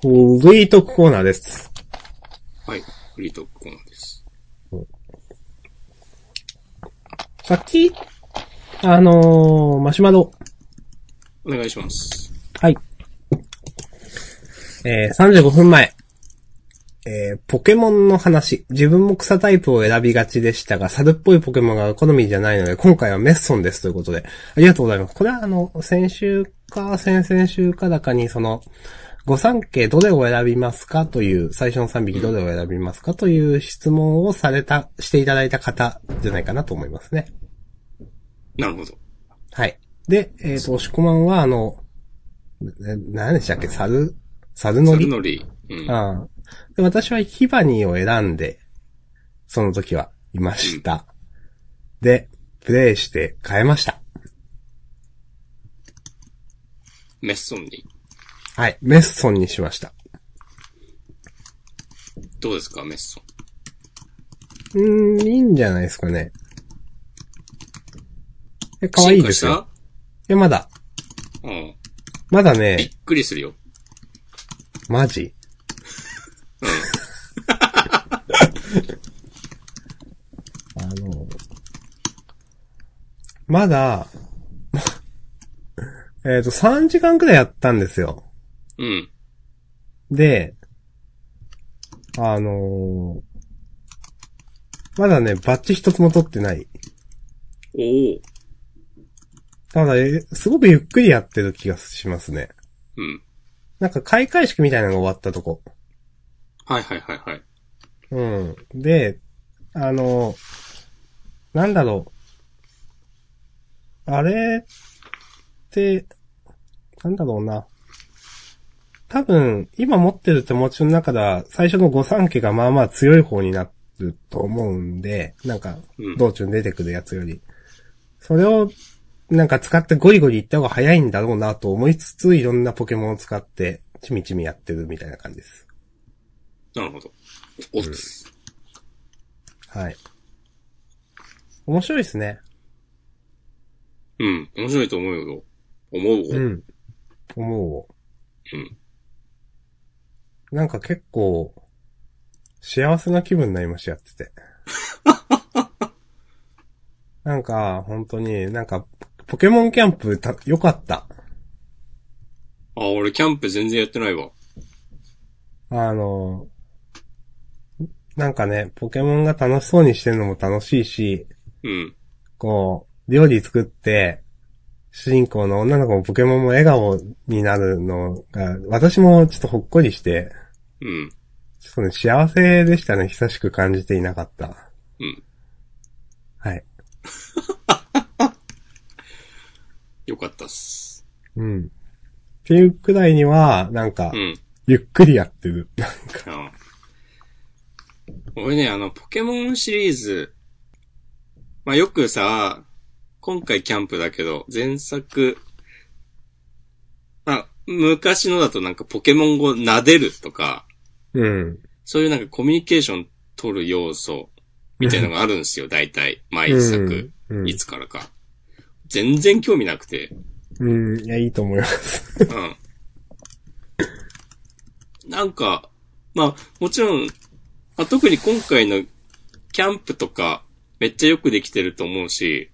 フリートークコーナーです。はい。フリートークコーナーです。さっき、あのーマシュマロ。お願いします。はい。えー、35分前。えー、ポケモンの話。自分も草タイプを選びがちでしたが、猿っぽいポケモンが好みじゃないので、今回はメッソンですということで。ありがとうございます。これはあの、先週か先々週かだかに、その、御三家どれを選びますかという、最初の3匹どれを選びますかという質問をされた、していただいた方じゃないかなと思いますね。なるほど。はい。で、えっ、と、押し込まんは、あの、な何でしたっけ？猿、猿のり？猿のり。うん。ああ。で、私はヒバニーを選んで、その時はいました。で、プレイして変えました。メッソンに。はい。メッソンにしました。どうですか、メッソン？うーん、いいんじゃないですかね。え、可愛いですよ。え、まだ。うん。まだびっね、くりするよ。マジ？あの、まだ、えっと、3時間くらいやったんですよ。うん。で、あのーまだね、バッチ一つも取ってない。おお。ただ、えすごくゆっくりやってる気がしますね。うん。なんか開会式みたいなのが終わったとこ。はいはいはいはい。うん。で、あの、なんだろう。あれって、なんだろうな。多分、今持ってる手持ちの中では、最初の御三家がまあまあ強い方になると思うんで、なんかうん、道中に出てくるやつより。それを、なんか使ってゴリゴリいった方が早いんだろうなと思いつつ、いろんなポケモンを使って、ちみちみやってるみたいな感じです。なるほど。おつ。はい。面白いですね。うん。面白いと思うよ。思うわ。うん。思う。うん。なんか結構、幸せな気分になりました、やってて。なんか、本当に、なんか、ポケモンキャンプた、良かった。あ、俺キャンプ全然やってないわ。あの、なんかね、ポケモンが楽しそうにしてるのも楽しいし、うん。こう、料理作って、主人公の女の子もポケモンも笑顔になるのが、私もちょっとほっこりして、うん。ちょっとね、幸せでしたね。久しく感じていなかった。うん。はい。よかったっす。うん。っていうくらいには、なんかう、ん。ゆっくりやってる。なんか、あ俺ね、あの、ポケモンシリーズ、まあ、よくさ、今回キャンプだけど、前作、まあ、昔のだとなんかポケモンを撫でるとか、うん。そういうなんかコミュニケーション取る要素、みたいなのがあるんですよ、大体。毎作、うん。いつからか。全然興味なくて。うん。いや、いいと思います。うん。なんか、まあ、もちろん、まあ、特に今回のキャンプとか、めっちゃよくできてると思うし、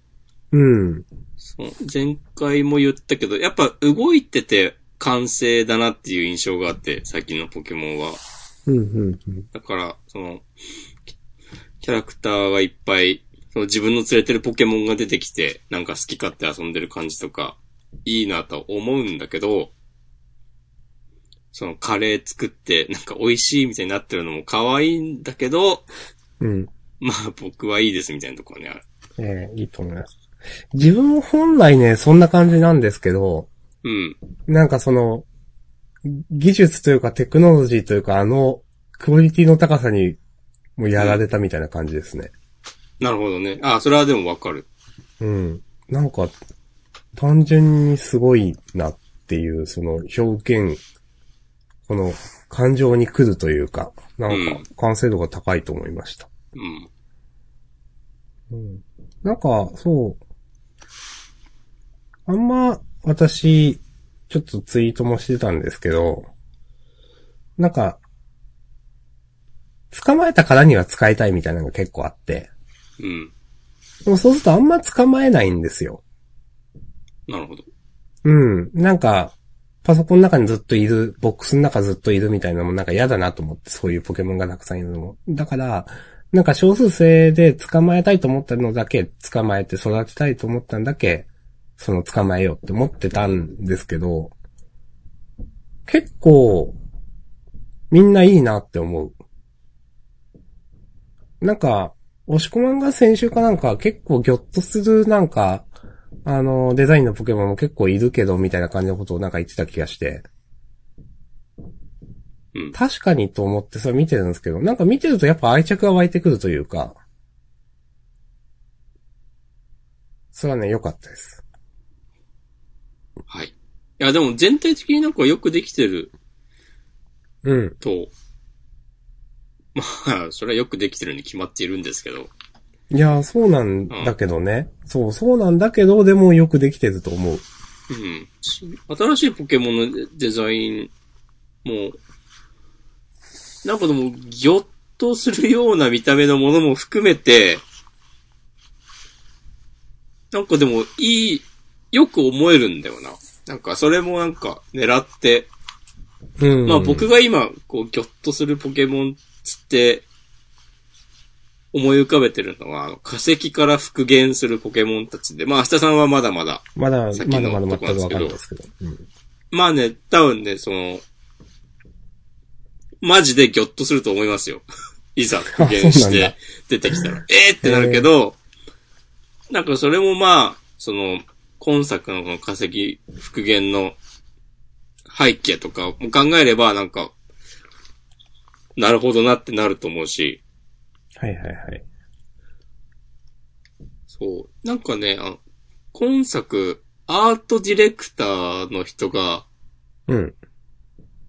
うん。そう前回も言ったけど、やっぱ動いてて完成だなっていう印象があって、最近のポケモンは。うん、うん、だから、その、キキャラクターがいっぱい、その自分の連れてるポケモンが出てきて、なんか好き勝手遊んでる感じとか、いいなとは思うんだけど、そのカレー作って、なんか美味しいみたいになってるのも可愛いんだけど、うん。まあ僕はいいですみたいなところにある。ええいいと思います。自分も本来ね、そんな感じなんですけど、うん。なんかその、技術というかテクノロジーというかあの、クオリティの高さにもうやられたみたいな感じですね。なるほどね。あ、それはでもわかる。うん。なんか、単純にすごいなっていう、その表現、この感情に来るというか、なんか完成度が高いと思いました。うん。うん。なんか、そう。あんま、私、ちょっとツイートもしてたんですけど、なんか、捕まえたからには使いたいみたいなのが結構あって。うん。でもそうするとあんま捕まえないんですよ。なるほど。うん。なんか、パソコンの中にずっといる、ボックスの中ずっといるみたいなのもなんか嫌だなと思って、そういうポケモンがたくさんいるのも。だから、なんか少数生で捕まえたいと思ったのだけ捕まえて育てたいと思ったんだけ、その捕まえようって思ってたんですけど、結構、みんないいなって思う。なんか、押し込まんが先週かなんか結構ギョッとするなんか、あの、デザインのポケモンも結構いるけど、みたいな感じのことをなんか言ってた気がして。うん。確かにと思ってそれ見てるんですけど、なんか見てるとやっぱ愛着が湧いてくるというか、それはね、良かったです。はい。いや、でも全体的になんかよくできてるうん。と、まあ、それはよくできてるに決まっているんですけど、いや、そうなんだけどね。そう、そうなんだけど、でもよくできてると思う。うん。し新しいポケモンのデデザインも、なんかでも、ぎょっとするような見た目のものも含めて、なんかでも、いい、よく思えるんだよな。なんか、それもなんか、狙って、うん。まあ僕が今、こう、ぎょっとするポケモンつって、思い浮かべてるのは、あの化石から復元するポケモンたちで、まあ明日さんはまだまだ、まだ、さっきのまだまだ全くとこなんですけど。うん。まあね、多分ね、その、マジでギョッとすると思いますよ。いざ復元して出てきたら、えーってなるけど、なんかそれもまあ、その、今作のこの化石復元の背景とかも考えれば、なんか、なるほどなってなると思うし、はいはいはい。そう。なんかね、あの、今作、アートディレクターの人が、うん。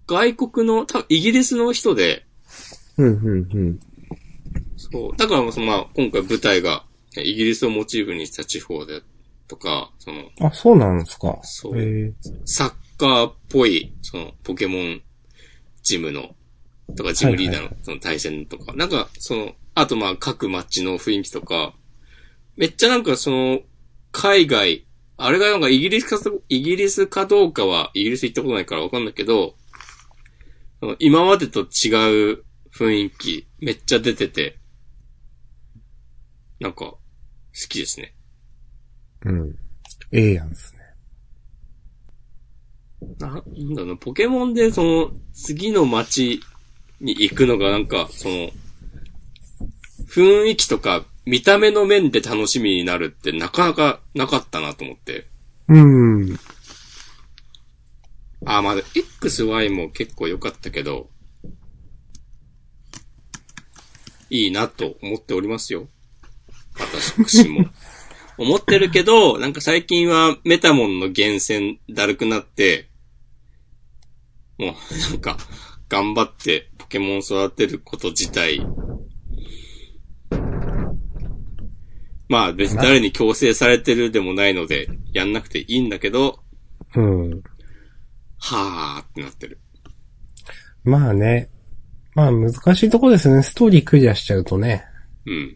外国の、多分イギリスの人で、うん、うん、うん。そう。だから、そのまあ、今回舞台が、イギリスをモチーフにした地方で、とか、その、あ、そうなんですか。そう。へえ。サッカーっぽい、その、ポケモンジムの、とか、ジムリーダーの、その対戦とか、なんか、その、あとまあ、各街の雰囲気とか、めっちゃなんかその、海外、あれがなんかイギリスか、イギリスかどうかは、イギリス行ったことないからわかんないけど、今までと違う雰囲気、めっちゃ出てて、なんか、好きですね。うん。ええやんですね。な、なんだろうな、ポケモンでその、次の街に行くのがなんか、その、雰囲気とか、見た目の面で楽しみになるってなかなかなかったなと思って。うん。あ、まだ、XY も結構良かったけど、いいなと思っておりますよ。私も。思ってるけど、なんか最近はメタモンの源泉だるくなって、もうなんか頑張ってポケモン育てること自体、まあ別に誰に強制されてるでもないので、やんなくていいんだけど、うん。はーってなってる。まあね。まあ難しいとこですね。ストーリークリアしちゃうとね。うん。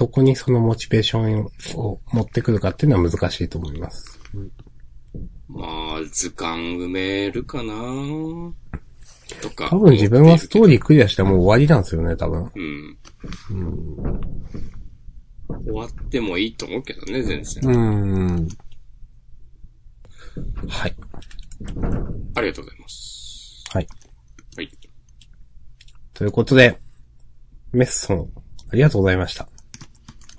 どこにそのモチベーションを持ってくるかっていうのは難しいと思います。まあ、図鑑埋めるかなとか。多分自分はストーーリークリアしてもう終わりなんですよね、多分。うん。うん。終わってもいいと思うけどね、全然。うん。はい。ありがとうございます。はい。はい。ということで、メッソン、ありがとうございました。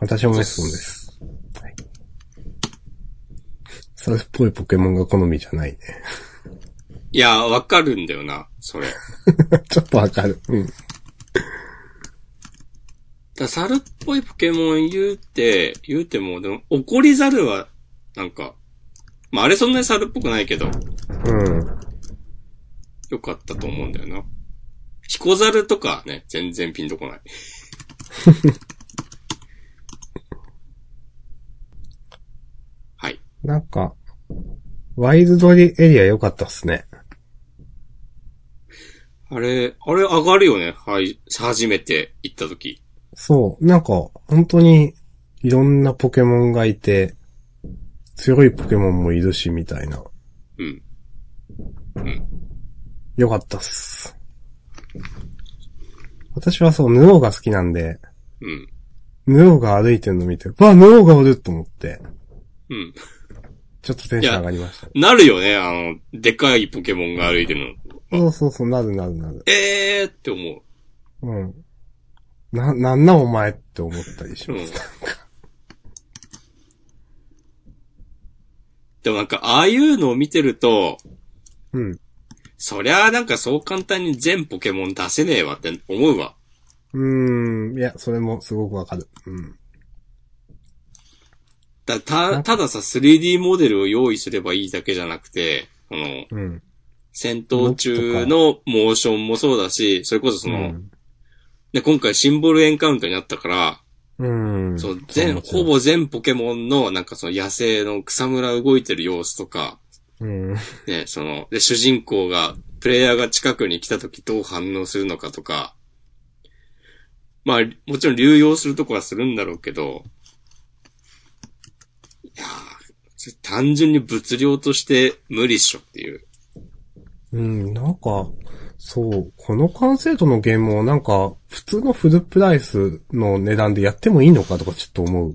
私もメッソンです。はい。それっぽいポケモンが好みじゃないね。いや、わかるんだよな、それ。ちょっとわかる。うん。だ猿っぽいポケモン言うて、言うても、でも、怒り猿は、なんか、まあ、あれそんなに猿っぽくないけど、うん。よかったと思うんだよな。ヒコザルとかね、全然ピンとこない。はい。なんか、ワイルドエリア良かったっすね。あれ、あれ上がるよね。はい、初めて行った時。そう、なんか、本当に、いろんなポケモンがいて、強いポケモンもいるし、みたいな。うん。よかったっす。私はそう、ヌオーが好きなんで、うん。ヌオーが歩いてるの見て、わ、ヌオーがおると思って、うん。ちょっとテンション上がりました。なるよね、あの、でかいポケモンが歩いてるの。そうそうそう、なるなるなる。えーって思う。うん。な、なんなんお前って思ったりしうんます。。でもなんか、ああいうのを見てると、うん。そりゃあなんかそう簡単に全ポケモン出せねえわって思うわ。うーん。いや、それもすごくわかる。うん。だ、た、たださ、3D モデルを用意すればいいだけじゃなくて、この、うん。戦闘中のモーションもそうだし、それこそその、うん。で、今回シンボルエンカウントになったから、うん。そう、全、ほぼ全ポケモンの、なんかその野生の草むら動いてる様子とか、うん。ね、その、で、主人公が、プレイヤーが近くに来た時どう反応するのかとか、まあ、もちろん流用するとこはするんだろうけど、いや単純に物量として無理っしょっていう。うん、なんか、そう、この完成度のゲームをなんか、普通のフルプライスの値段でやってもいいのかとかちょっと思う。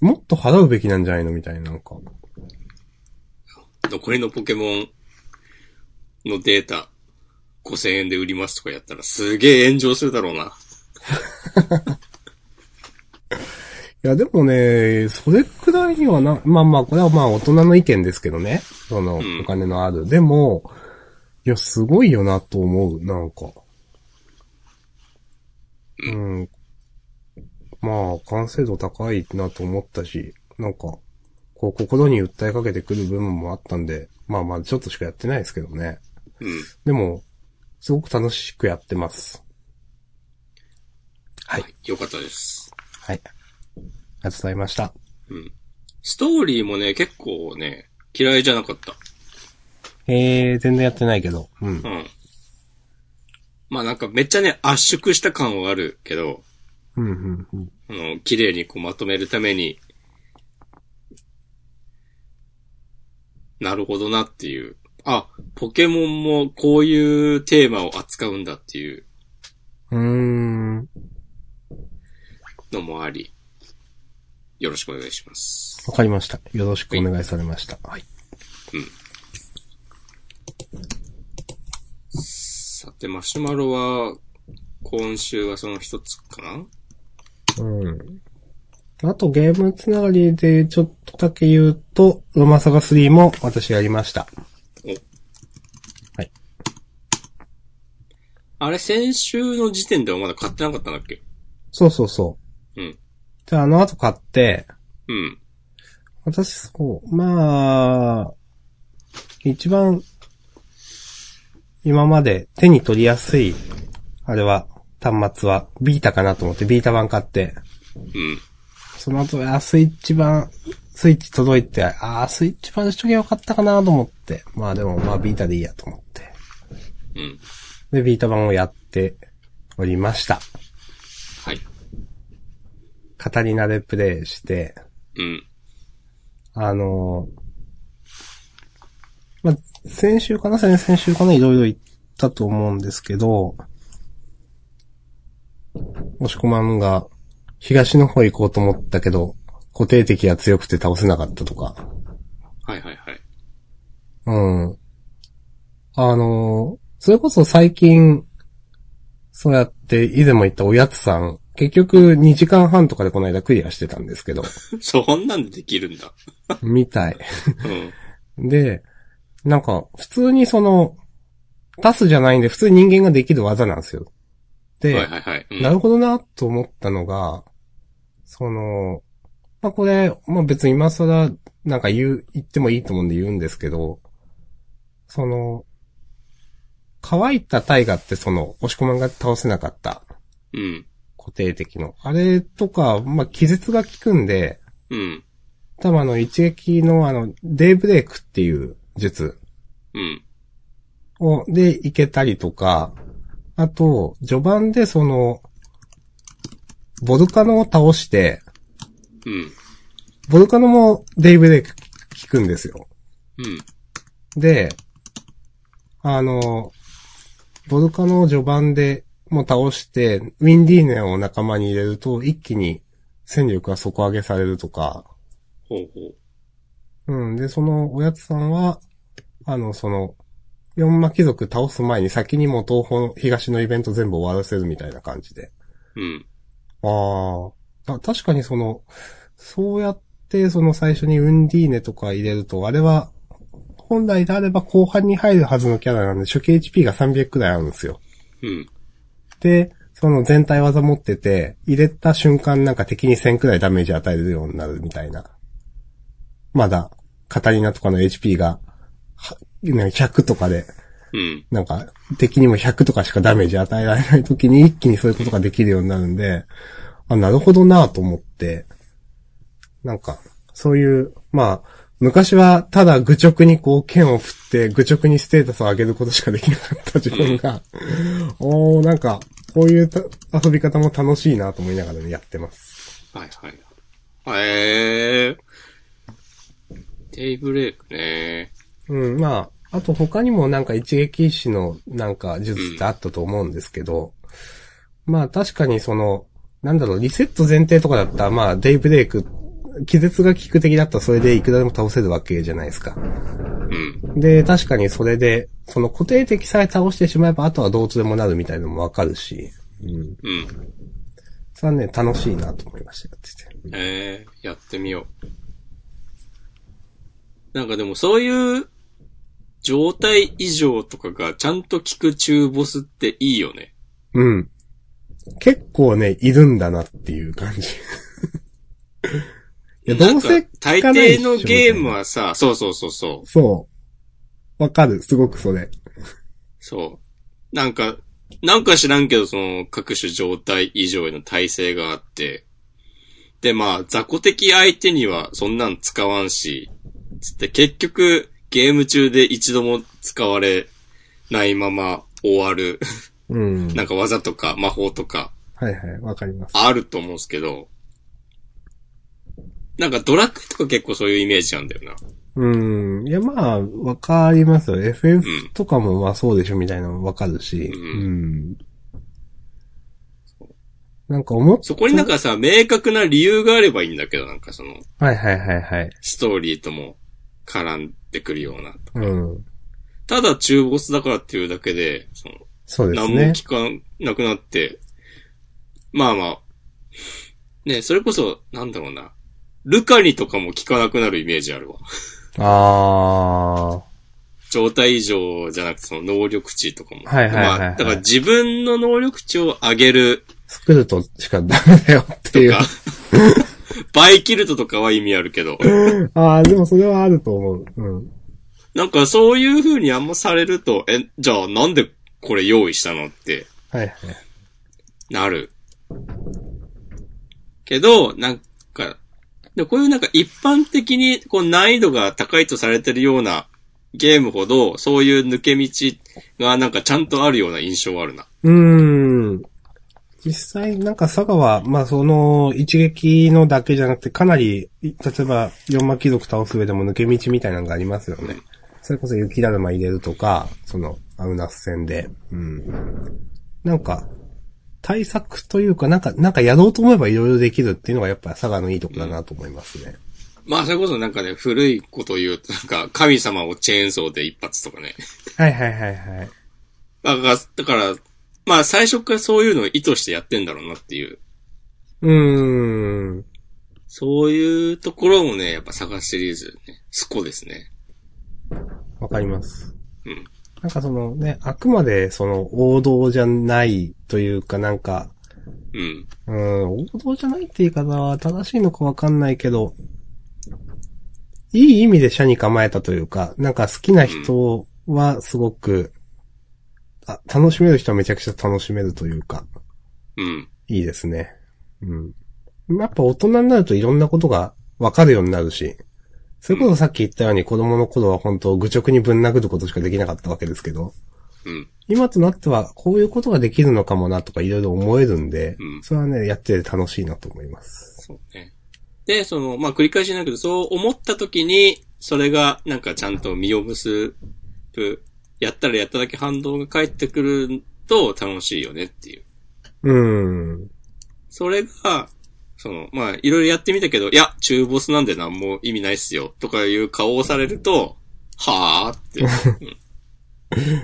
もっと払うべきなんじゃないの？みたいな、なんか。残りのポケモンのデータ5000円で売りますとかやったらすげえ炎上するだろうな。いや、でもね、それくらいにはな、まあまあ、これはまあ大人の意見ですけどね。その、んお金のある。でも、いや、すごいよなと思う、なんか。うん。まあ、完成度高いなと思ったし、なんか、こう、心に訴えかけてくる部分もあったんで、まあまあ、ちょっとしかやってないですけどね。うん。でも、すごく楽しくやってます。はい。よかったです。はい。ありがとうございました。うん。ストーリーもね、結構ね、嫌いじゃなかった。えー、全然やってないけど。うんう。ん。まあなんかめっちゃね、圧縮した感はあるけど、うん、うん、うん。あの、綺麗にこうまとめるために、なるほどなっていう。あ、ポケモンもこういうテーマを扱うんだっていううーん。のもあり、よろしくお願いします。わかりました。よろしくお願いされました。はい。さて、マシュマロは、今週はその一つかな？うん。あとゲームつながりでちょっとだけ言うと、ロマサガ3も私やりました。あれ、先週の時点ではまだ買ってなかったんだっけ？そうそうそう。うん。じゃああの後買って、うん。私そう、まあ、一番、今まで手に取りやすい、あれは、端末は、ビータかなと思ってビータ版買って、うん。その後、あ、スイッチ版、スイッチ届いて、あー、スイッチ版しときゃよかったかなと思って。まあでも、まあビータでいいやと思って。うん。で、ビータ版をやっておりました。はい。カタリナでプレイして、うん。あのーまあ、先週かな先々週かないろいろ言ったと思うんですけど、押し込まんが東の方行こうと思ったけど、固定敵が強くて倒せなかったとか。はいはいはい。うん。あのーそれこそ最近、そうやって以前も言ったおやつさん、結局2時間半とかでこの間クリアしてたんですけど、そんなんでできるんだ。みたい。うん。で、なんか、普通にその、タスじゃないんで、普通に人間ができる技なんですよ。で、はいはいはい。うんなるほどなと思ったのが、その、まあ、これ、まあ、別に今更、なんか言う、言ってもいいと思うんで言うんですけど、その、乾いた大河ってその、押し込まんが倒せなかったうん。固定的の。あれとか、まあ、気絶が効くんで、うん。多分あの、一撃のあの、デイブレイクっていう術。うん。を、で、行けたりとか、あと、序盤でその、ボルカノを倒して、うん。ボルカノもデイブレイク効くんですよ。うん。で、あの、ボルカノを序盤でもう倒して、ウィンディーネを仲間に入れると、一気に戦力が底上げされるとか、ほうほう。うん。で、その、おやつさんは、あの、その、四魔貴族倒す前に先にもう東方、東のイベント全部終わらせるみたいな感じで。うん。ああ。あ確かにその、そうやってその最初にウンディーネとか入れると、あれは、本来であれば後半に入るはずのキャラなんで、初期 HP が300くらいあるんですよ。うん。で、その全体技持ってて、入れた瞬間なんか敵に1000くらいダメージ与えるようになるみたいな。まだ、カタリナとかの HP が、はね100とかで、うん。なんか、敵にも100とかしかダメージ与えられない時に一気にそういうことができるようになるんで、あ、なるほどなと思って、なんか、そういう、まあ、昔はただ愚直にこう剣を振って愚直にステータスを上げることしかできなかった自分が、おー、なんか、こういうた遊び方も楽しいなと思いながらねやってます。はいはい。へえー。デイブレイクね。うん、まあ、あと他にもなんか一撃死のなんか術ってあったと思うんですけど、まあ確かにその、なんだろう、リセット前提とかだったらまあデイブレイク、気絶が効く敵だったらそれでいくらでも倒せるわけじゃないですか。うん。で、確かにそれで、その固定敵さえ倒してしまえばあとはどうとでもなるみたいなのもわかるし、うん。うん。それはね、楽しいなと思いましたよ、やってて。えー、やってみよう。なんかでもそういう状態異常とかがちゃんと効く中ボスっていいよね。うん。結構ね、いるんだなっていう感じ。いや、どうせ大抵のゲームはさ、そうそうそうそう。そう。わかる、すごくそれ。そう。なんか、なんか知らんけど、その、各種状態以上への耐性があって、で、まあ、雑魚的相手にはそんなん使わんし、つって結局、ゲーム中で一度も使われないまま終わる、うん。なんか技とか魔法とかはいはい、わかります。あると思うんですけど、なんかドラクエとか結構そういうイメージなんだよな。うん。いや、まあ、わかりますよ。FF とかもまあそうでしょみたいなのもわかるし。ううん。なんか思っそこになんかさ、明確な理由があればいいんだけど、なんかその、はいはいはいはい。ストーリーとも絡んでくるような。うん。ただ中ボスだからっていうだけで、その、そうですね。何も聞かなくなって、まあまあ、ね、それこそ、なんだろうな。ルカニとかも聞かなくなるイメージあるわ。あ状態異常じゃなくてその能力値とかも。はいはいはいはいまあ、だから自分の能力値を上げるー。作るとしかダメだよっていう。とか、バイキルトとかは意味あるけど、ああ、でもそれはあると思う。うん。なんかそういう風にあんまされると、え、じゃあなんでこれ用意したのってはいはい。なる。けど、なんか、でこういうなんか一般的にこう難易度が高いとされてるようなゲームほど、そういう抜け道がなんかちゃんとあるような印象はあるな。うーん。実際、なんか佐賀は、まあその一撃のだけじゃなくて、かなり、例えば、四魔貴族倒す上でも抜け道みたいなのがありますよね。それこそ雪だるま入れるとか、その、アウナス戦で。うん。なんか、対策というか、なんか、なんかやろうと思えばいろいろできるっていうのがやっぱ佐賀のいいとこだなと思いますね。まあそれこそなんかね、古いこと言うと、なんか神様をチェーンソーで一発とかね。はいはいはいはい。だから、だから、まあ最初からそういうのを意図してやってんだろうなっていう。うーん。そういうところもね、やっぱ探シリーズね、スコですね。わかります。うん。なんかそのね、あくまでその王道じゃないというかなんか、うん。うん、王道じゃないって言い方は正しいのかわかんないけど、いい意味で社に構えたというか、なんか好きな人はすごく、あ、楽しめる人はめちゃくちゃ楽しめるというか、うん。いいですね。うん。やっぱ大人になるといろんなことがわかるようになるし、それこそさっき言ったように子供の頃は本当愚直にぶん殴ることしかできなかったわけですけど、うん。今となってはこういうことができるのかもなとかいろいろ思えるんで、うんそれはね、やってて楽しいなと思います。そうね。で、その、まあ、繰り返しになるけど、そう思った時に、それが、なんかちゃんと実を結ぶ、やったらやっただけ反動が返ってくると楽しいよねっていう。うーん。それが、その、まあ、いろいろやってみたけど、いや、中ボスなんで何も意味ないっすよ、とかいう顔をされると、はぁって。う ん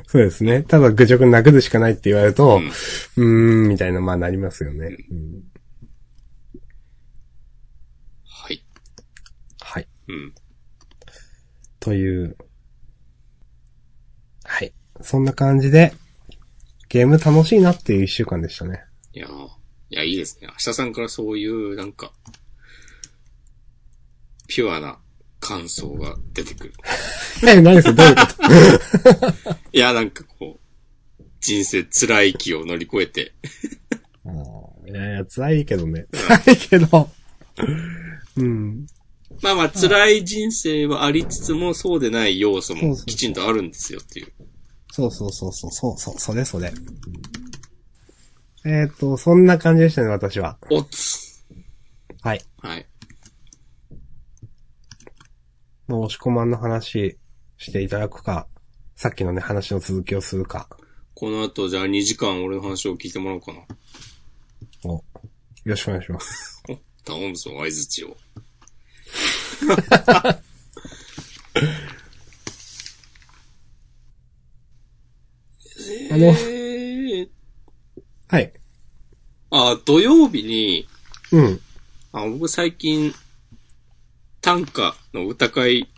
そうですね。ただ愚直に殴るしかないって言われると、うんうーん、みたいな、まあなりますよね。うんはい。はい。うん。という。はい。そんな感じで、ゲーム楽しいなっていう一週間でしたね。いやーいや、いいですね。明日さんからそういう、なんか、ピュアな感想が出てくる。え、何それ？どういうこと？いや、なんかこう、人生辛い気を乗り越えて、いやいや、辛いけどね。辛いけど。うん。まあまあ辛い人生はありつつもそうでない要素もきちんとあるんですよっていう。そうそうそうそう、そうそう、それそれ。えっ、と、そんな感じでしたね、私は。おつはい。はい。もう押し込まんの話していただくか、さっきのね、話の続きをするか。この後じゃあ2時間俺の話を聞いてもらおうかな。を、よろしくお願いします。お頼むぞ、相づちを。あのえー、はい。あ、土曜日に、うん。あ僕最近、短歌の歌会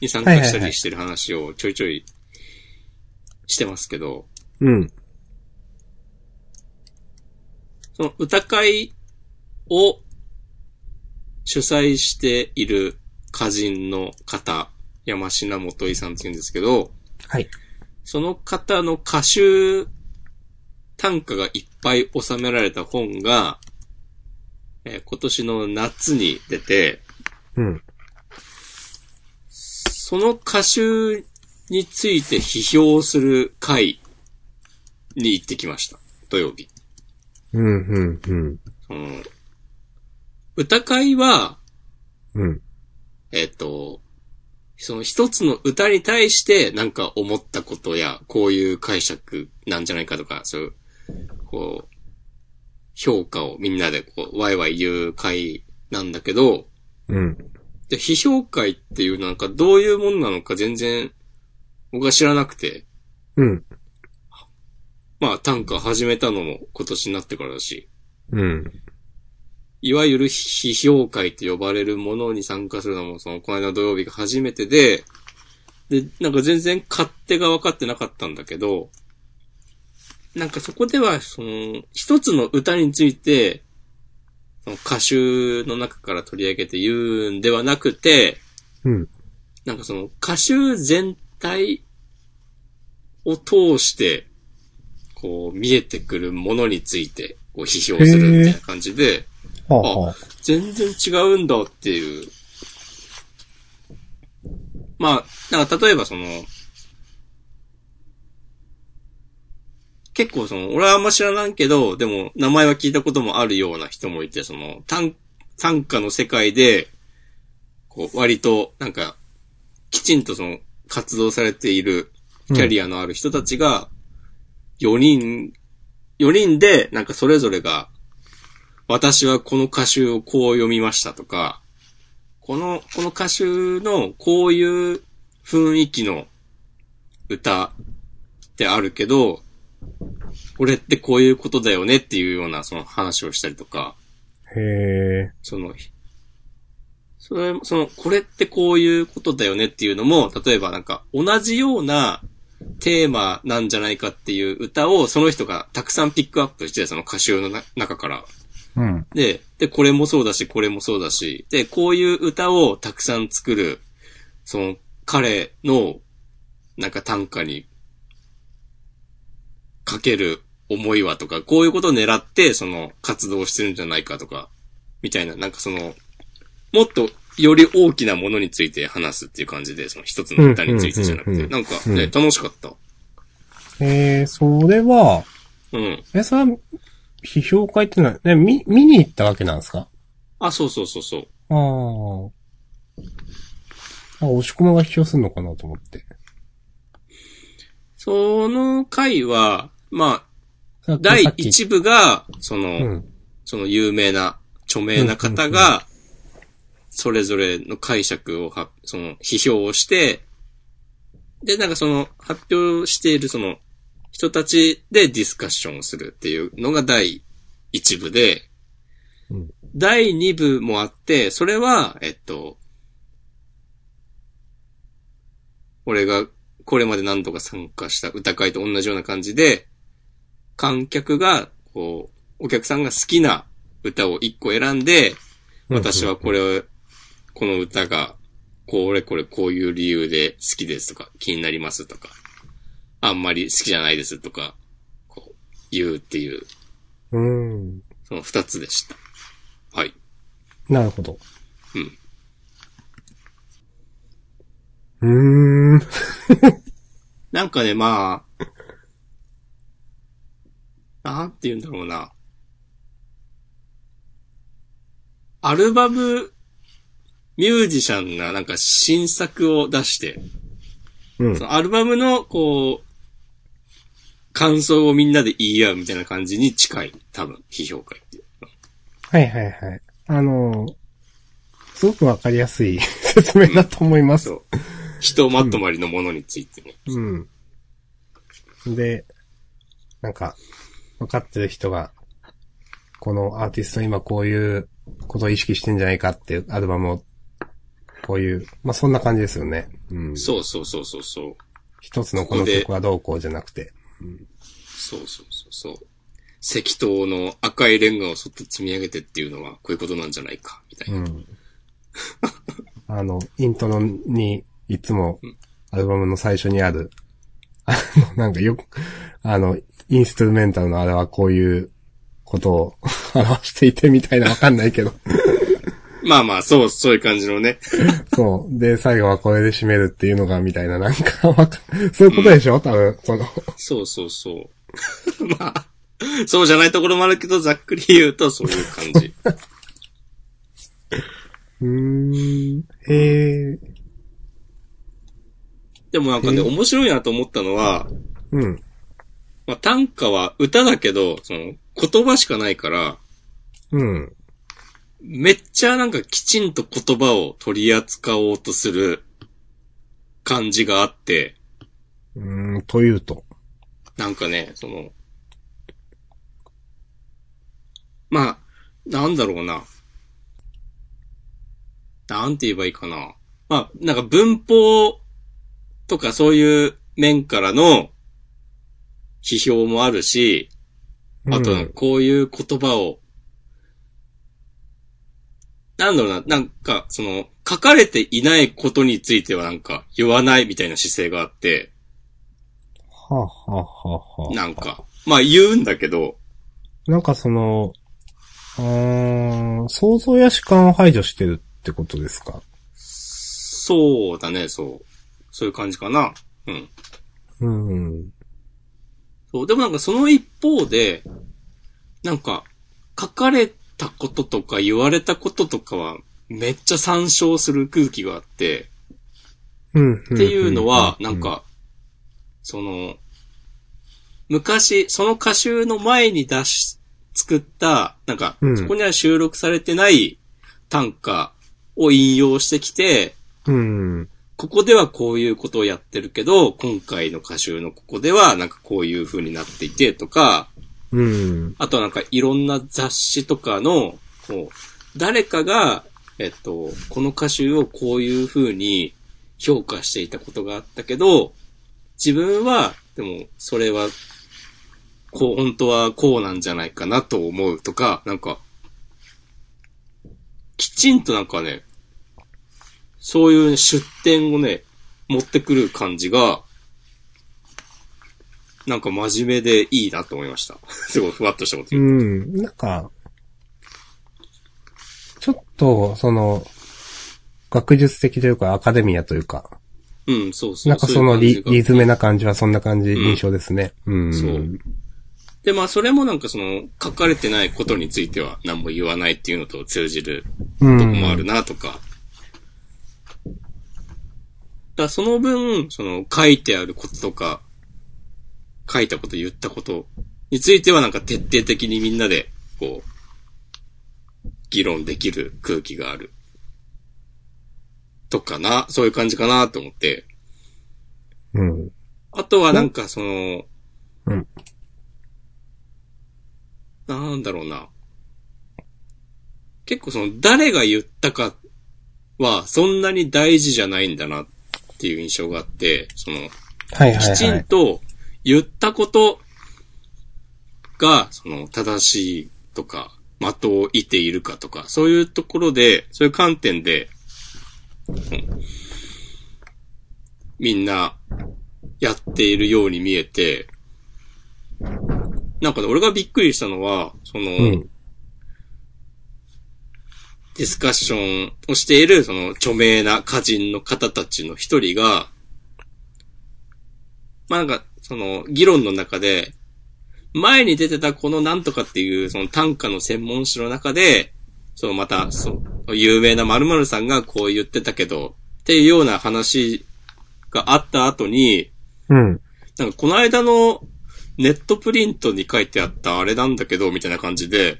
に参加したりしてる話をちょいちょいしてますけど、うん。その歌会を主催している歌人の方、山科元井さんって言うんですけど、はい。その方の歌集短歌がいっぱい収められた本が、えー今年の夏に出て、うん。その歌集について批評する会に行ってきました。土曜日。うん、うん、うん。その歌会は、うん。えっ、と、その一つの歌に対してなんか思ったことや、こういう解釈なんじゃないかとか、そういう、こう、評価をみんなでこう、ワイワイ言う会なんだけど、うん。で、批評会っていうなんかどういうものなのか全然僕は知らなくて、うん。まあ短歌始めたのも今年になってからだし、うん。いわゆる批評会と呼ばれるものに参加するのも、その、この間土曜日が初めてで、で、なんか全然勝手が分かってなかったんだけど、なんかそこでは、その、一つの歌について、その歌集の中から取り上げて言うんではなくて、うん。なんかその歌集全体を通して、こう見えてくるものについて、こう批評するみたいな感じで、はあ、はあ。全然違うんだっていう。まあ、なんか例えばその、結構その、俺はあんま知らないけど、でも名前は聞いたこともあるような人もいて、その、短、短歌の世界で、こう、割と、なんか、きちんとその、活動されている、キャリアのある人たちが、4人、4人で、なんかそれぞれが、私はこの歌集をこう読みましたとか、この、この歌集のこういう雰囲気の歌ってあるけど、これってこういうことだよねっていうようなその話をしたりとか、へえ。その、それ、その、これってこういうことだよねっていうのも、例えばなんか同じようなテーマなんじゃないかっていう歌をその人がたくさんピックアップして、その歌集のな中から。うん。で、で、これもそうだし、これもそうだし、で、こういう歌をたくさん作る、その、彼の、なんか短歌に、かける思いはとか、こういうことを狙って、その、活動してるんじゃないかとか、みたいな、なんかその、もっと、より大きなものについて話すっていう感じで、その一つの歌についてじゃなくて、なんかね、楽しかった。えー、それは、うん。え、それは、批評会ってのは、ね、見、見に行ったわけなんですか？あ、そうそうそうそう。ああ。あ、押し込まが批評するのかなと思って。その回は、まあ、第一部が、その、うん。その有名な、著名な方が、それぞれの解釈をは、その、批評をして、で、なんかその、発表しているその、人たちでディスカッションをするっていうのが第一部で、うん。第二部もあって、それは、えっと、俺がこれまで何度か参加した歌会と同じような感じで、観客が、こう、お客さんが好きな歌を一個選んで、私はこれを、この歌が、これこれこういう理由で好きですとか、気になりますとか、あんまり好きじゃないですとか、こう、言うっていう、うん。その二つでした。はい。なるほど。うん。うーん。なんかね、まあ、なんて言うんだろうな。アルバム、ミュージシャンがなんか新作を出して、うんそ。のアルバムの、こう、感想をみんなで言い合うみたいな感じに近い、多分、批評会っていう。はいはいはい。あの、すごくわかりやすい説明だと思います。そう。人まとまりのものについてね。うん。で、なんか、わかってる人が、このアーティスト今こういうことを意識してんじゃないかっていうアルバムを、こういう、まあそんな感じですよね。うん。そうそうそうそうそう。一つのこの曲はどうこうじゃなくて。そうそうそうそう。石灯の赤いレンガをそっと積み上げてっていうのはこういうことなんじゃないか、みたいうな。ん。あの、イントロに、いつも、アルバムの最初にある、あの、なんかよく、あの、インストゥルメンタルのあれはこういうことを 表していてみたいなわかんないけど。まあまあ、そう、そういう感じのね。そう。で、最後はこれで締めるっていうのが、みたいな、なんかわか、そういうことでしょ？多分、その、そうそうそう。まあ、そうじゃないところもあるけど、ざっくり言うとそういう感じ。うーん、へえ、でもなんかね、面白いなと思ったのは、うん、まあ短歌は歌だけど、その、言葉しかないから、うん、めっちゃなんかきちんと言葉を取り扱おうとする感じがあって、うーん、というと。なんかね、その、まあ、なんだろうな。なんて言えばいいかな。まあ、なんか文法とかそういう面からの批評もあるし、あとうん、こういう言葉を、なんだろうな、なんか、その、書かれていないことについてはなんか言わないみたいな姿勢があって、はあ、はあはあはあ、なんか、まあ言うんだけど、なんかその、うーん、想像や主観を排除してるってことですか？そうだね、そう。そういう感じかな。うん。うん。そう。でもなんかその一方で、なんか、書かれたこととか言われたこととかは、めっちゃ参照する空気があって、うん。っっていうのは、なん、か、その、昔、その歌集の前に出し、作った、なんかう、んそこには収録されてない短歌を引用してきて、うん。ここではこういうことをやってるけど、今回の歌集のここではなんかこういう風になっていてとか、うん。あとはなんかいろんな雑誌とかの、こう、誰かが、えっと、この歌集をこういう風に評価していたことがあったけど、自分は、でも、それは、こう、本当はこうなんじゃないかなと思うとか、なんか、きちんとなんかね、そういう出典をね、持ってくる感じが、なんか真面目でいいなと思いました。すごいふわっとしたことう言う。ん。なんか、ちょっと、その、学術的というかアカデミアというか、うん、そうそう。なんかそのリリズメな感じはそんな感じ、印象ですね。うん。そうで、まあそれもなんかその、書かれてないことについては何も言わないっていうのと通じるうん。とこもあるなとか。だからその分、その書いてあることとか、書いたこと言ったことについてはなんか徹底的にみんなで、こう、議論できる空気がある。とかな、そういう感じかなと思って。うん。あとはなんかその、うん。なんだろうな。結構その誰が言ったかはそんなに大事じゃないんだなっていう印象があって、その、はいはいはい。きちんと言ったことが、その正しいとか、的を射ているかとか、そういうところで、そういう観点で、うんみんなやっているように見えて、なんかね、俺がびっくりしたのは、その、うん。ディスカッションをしている、その著名な歌人の方たちの一人が、まあなんか、その、議論の中で、前に出てたこのなんとかっていう、その短歌の専門誌の中で、そのまた、そう、有名な〇〇さんがこう言ってたけど、っていうような話があった後に、うん。なんかこの間のネットプリントに書いてあったあれなんだけど、みたいな感じで、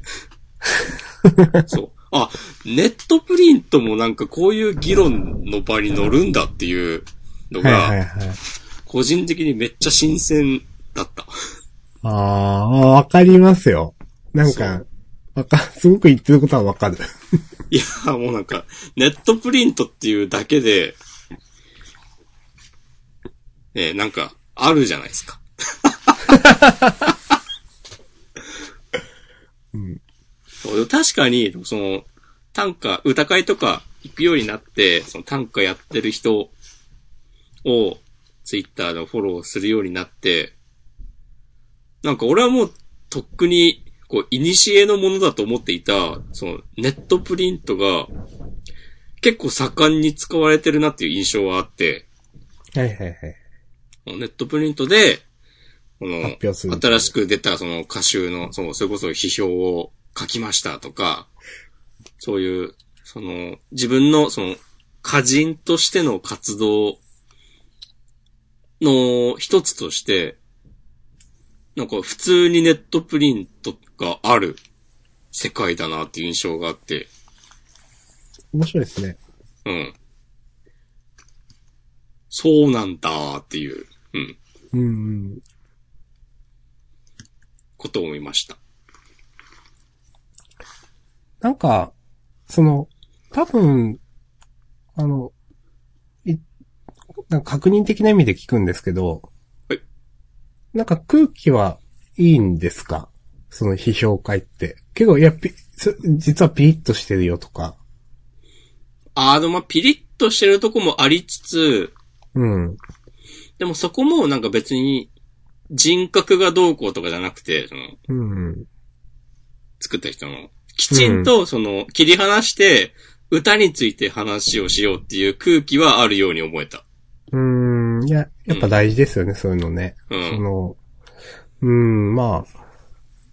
そう。あ、ネットプリントもなんかこういう議論の場に乗るんだっていうのはいはいが、はい。個人的にめっちゃ新鮮だった。ああ、わかりますよ。なんか、わか、すごく言ってることはわかる。いや、もうなんか、ネットプリントっていうだけで、ねなんか、あるじゃないですか。うん。そう。確かに、その、短歌、歌会とか行くようになって、その短歌やってる人を、ツイッターでフォローするようになって、なんか俺はもう、とっくに、こう、古のものだと思っていた、その、ネットプリントが、結構盛んに使われてるなっていう印象はあって、はいはいはい。ネットプリントで、この、新しく出たその歌集の、そう、それこそ批評を書きましたとか、そういう、その、自分のその、歌人としての活動の一つとして、なんか普通にネットプリントがある世界だなっていう印象があって、面白いですね。うん。そうなんだーっていう、うん、うんうん。ことを思いました。なんか、その、多分、あの、い、なんか確認的な意味で聞くんですけど、はいなんか空気はいいんですか？その批評会って。結構、いや、ピ、そ実はピリッとしてるよとか。あの、まあ、ピリッとしてるとこもありつつ、うん。でもそこもなんか別に人格がどうこうとかじゃなくて、その、うん。作った人の、きちんとその、切り離して、歌について話をしようっていう空気はあるように思えた。うん。いや、やっぱ大事ですよね、そういうのね。うんその、うん、まあ、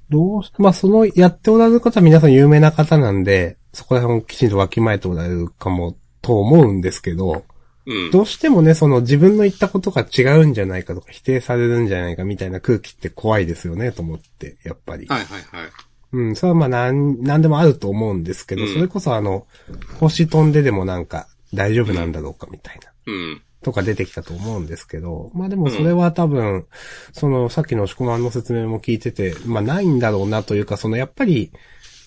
どうし、まあそのやっておられる方は皆さん有名な方なんで、そこら辺をきちんとわきまえておられるかも、と思うんですけど、うん。どうしてもね、その自分の言ったことが違うんじゃないかとか否定されるんじゃないかみたいな空気って怖いですよね、と思って、やっぱり。はいはいはい。うん、それはまあなん、なんでもあると思うんですけど、うんそれこそあの、星飛んででもなんか大丈夫なんだろうかみたいな。うん。とか出てきたと思うんですけど、まあでもそれは多分、そのさっきの押し込まんの説明も聞いてて、まあないんだろうなというか、そのやっぱり、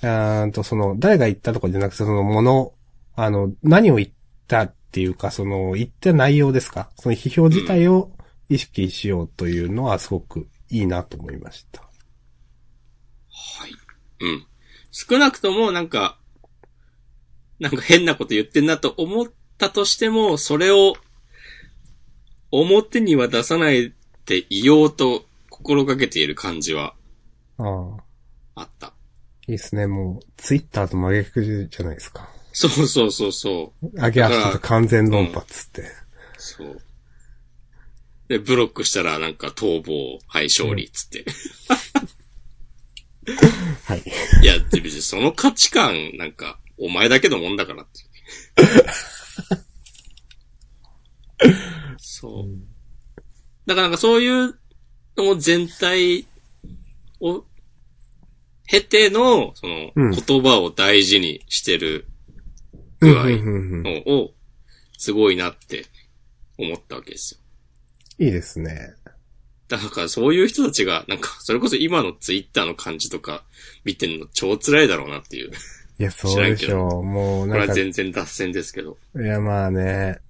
あーんとその誰が言ったとかじゃなくて、そのもの、あの、何を言ったっていうか、その言った内容ですか、その批評自体を意識しようというのはすごくいいなと思いました。はい。うん。少なくともなんか、なんか変なこと言ってんなと思ったとしても、それを表には出さないでいようと心がけている感じはああ、あった。いいですね。もう、ツイッターと真逆じゃないですか。そうそうそうそう。上げ足と完全論破っつって。そう。で、ブロックしたらなんか逃亡、はい、勝利、つって。はい。いや、別にその価値観、なんか、お前だけのもんだからって。そう。だからなんかそういうのを全体を経ての、その、うん言葉を大事にしてる具合を、すごいなって思ったわけですよ。いいですね。だからそういう人たちが、なんか、それこそ今のツイッターの感じとか見てんの超辛いだろうなっていう。いや、そうでしょう。もう、これはなんか、い全然脱線ですけど。や、まあね、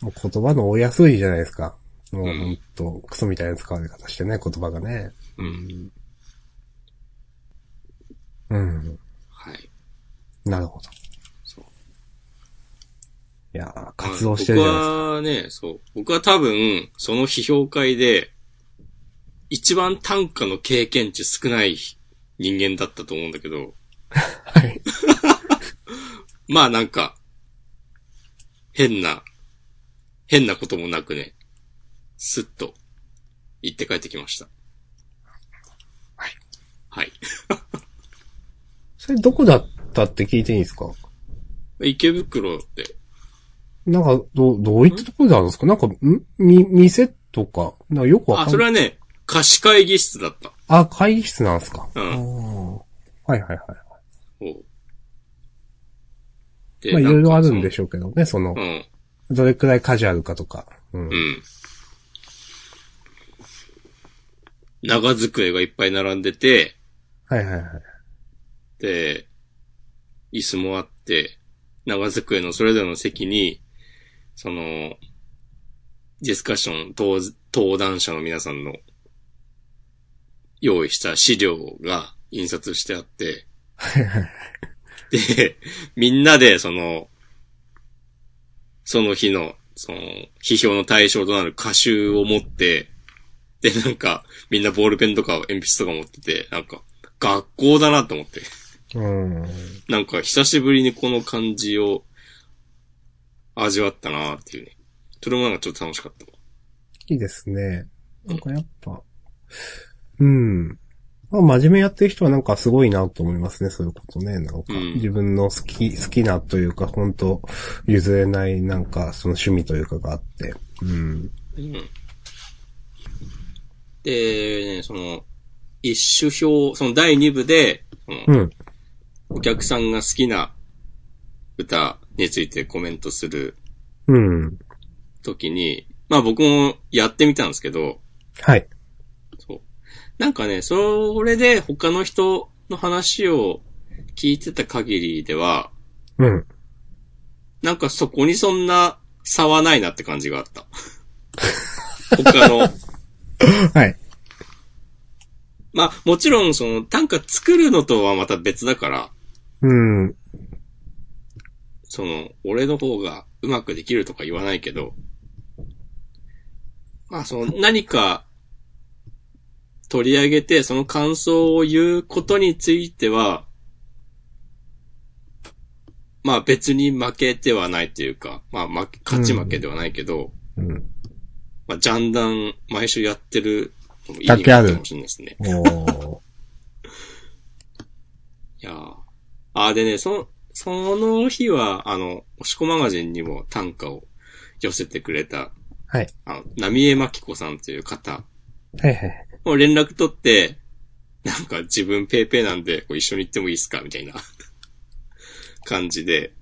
もう言葉の多やすいじゃないですか。もう、うんほんと、クソみたいな使われ方してね、言葉がね。うん。うん。はい。なるほど。いやー、活動してるじゃないですか。僕はね、そう。僕は多分、その批評会で、一番単価の経験値少ない人間だったと思うんだけど、はい。まあなんか、変な、変なこともなくね、スッと言って帰ってきました。はい。はい。それどこだったって聞いていいですか？池袋で、なんか、ど、どういったところであるんですか？なんか、ん？み、店とか、なんかよくわかんあ、それはね、貸し会議室だった。あ、会議室なんですか？うんはいはいはい。おうでまあいろいろあるんでししょうけどね、そのょ。う、ん。どれくらいカジュアルかとか。うん。うん。長机がいっぱい並んでて、はいはいはい。で、椅子もあって、長机のそれぞれの席に、その、ディスカッション、登登壇者の皆さんの用意した資料が印刷してあって。で、みんなでその、その日の、その、批評の対象となる歌集を持って、で、なんか、みんなボールペンとか鉛筆とか持ってて、なんか、学校だなと思って。うん。なんか、久しぶりにこの感じを味わったなっていうね。それもなんかちょっと楽しかったわ。いいですね。なんかやっぱ、うん。まあ、真面目やってる人はなんかすごいなと思いますね、そういうことね。なんか、うん自分の好き、好きなというか、本当譲れないなんか、その趣味というかがあって。うん。うん。で、ね、その、一種表、その第2部で、うん。お客さんが好きな歌についてコメントするうん。ときに、まあ僕もやってみたんですけど、はい。そう。なんかね、それで他の人の話を聞いてた限りでは、うん。なんかそこにそんな差はないなって感じがあった。他の、はい。まあもちろんその短歌作るのとはまた別だから、うん。その、俺の方がうまくできるとか言わないけど、まあその何か取り上げてその感想を言うことについては、まあ別に負けてはないというか、まあ負け、勝ち負けではないけど、うん。まあジャンダン毎週やってるのもいいかもしれないですね。いやーあー、でね、その、その日は、あの、押し子マガジンにも短歌を寄せてくれた、はい。あの、浪江真紀子さんという方、はいはい。もう連絡取って、なんか自分ペーペーなんで、こう一緒に行ってもいいっすか？みたいな 感じで、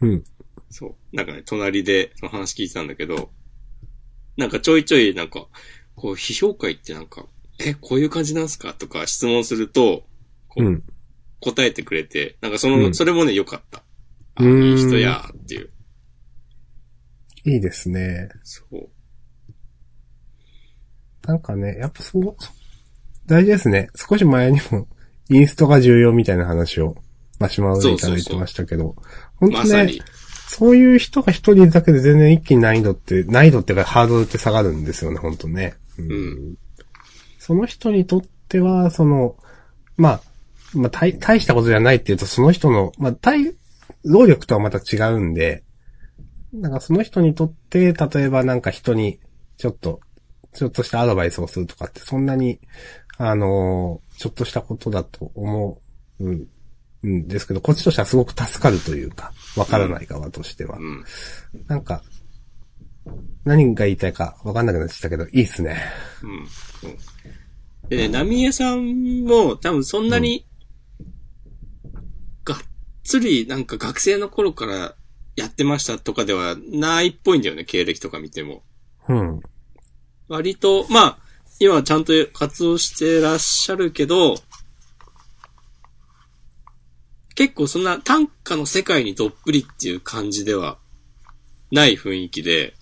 うん。そう。なんかね、隣でその話聞いてたんだけど、なんかちょいちょいなんか、こう、批評会ってなんか、え、こういう感じなんすか？とか質問すると、こううん。答えてくれて、なんかその、うんそれもね、良かった。あうーんいい人やーっていう。いいですね。そう。なんかね、やっぱそう、そ大事ですね。少し前にも、インストが重要みたいな話を、マシュマロでいただいてましたけど、本当ねまさに、。そういう人が一人だけで全然一気に難易度って、難易度っていうかハードルって下がるんですよね、本当ね。うんうんその人にとっては、その、まあ、まあ、大、大したことじゃないっていうと、その人の、まあ、大、労力とはまた違うんで、なんかその人にとって、例えばなんか人にちょっと、ちょっとしたアドバイスをするとかって、そんなに、あのーちょっとしたことだと思う、うん、うんですけど、こっちとしてはすごく助かるというか、わからない側としては。うん。なんか、何が言いたいかわかんなくなっちゃったけど、いいっすね。うん。そうでね、ナミエさんも多分そんなに、つりなんか学生の頃からやってましたとかではないっぽいんだよね、経歴とか見ても。うん。割と、まあ、今はちゃんと活動してらっしゃるけど、結構そんな短歌の世界にどっぷりっていう感じではない雰囲気で、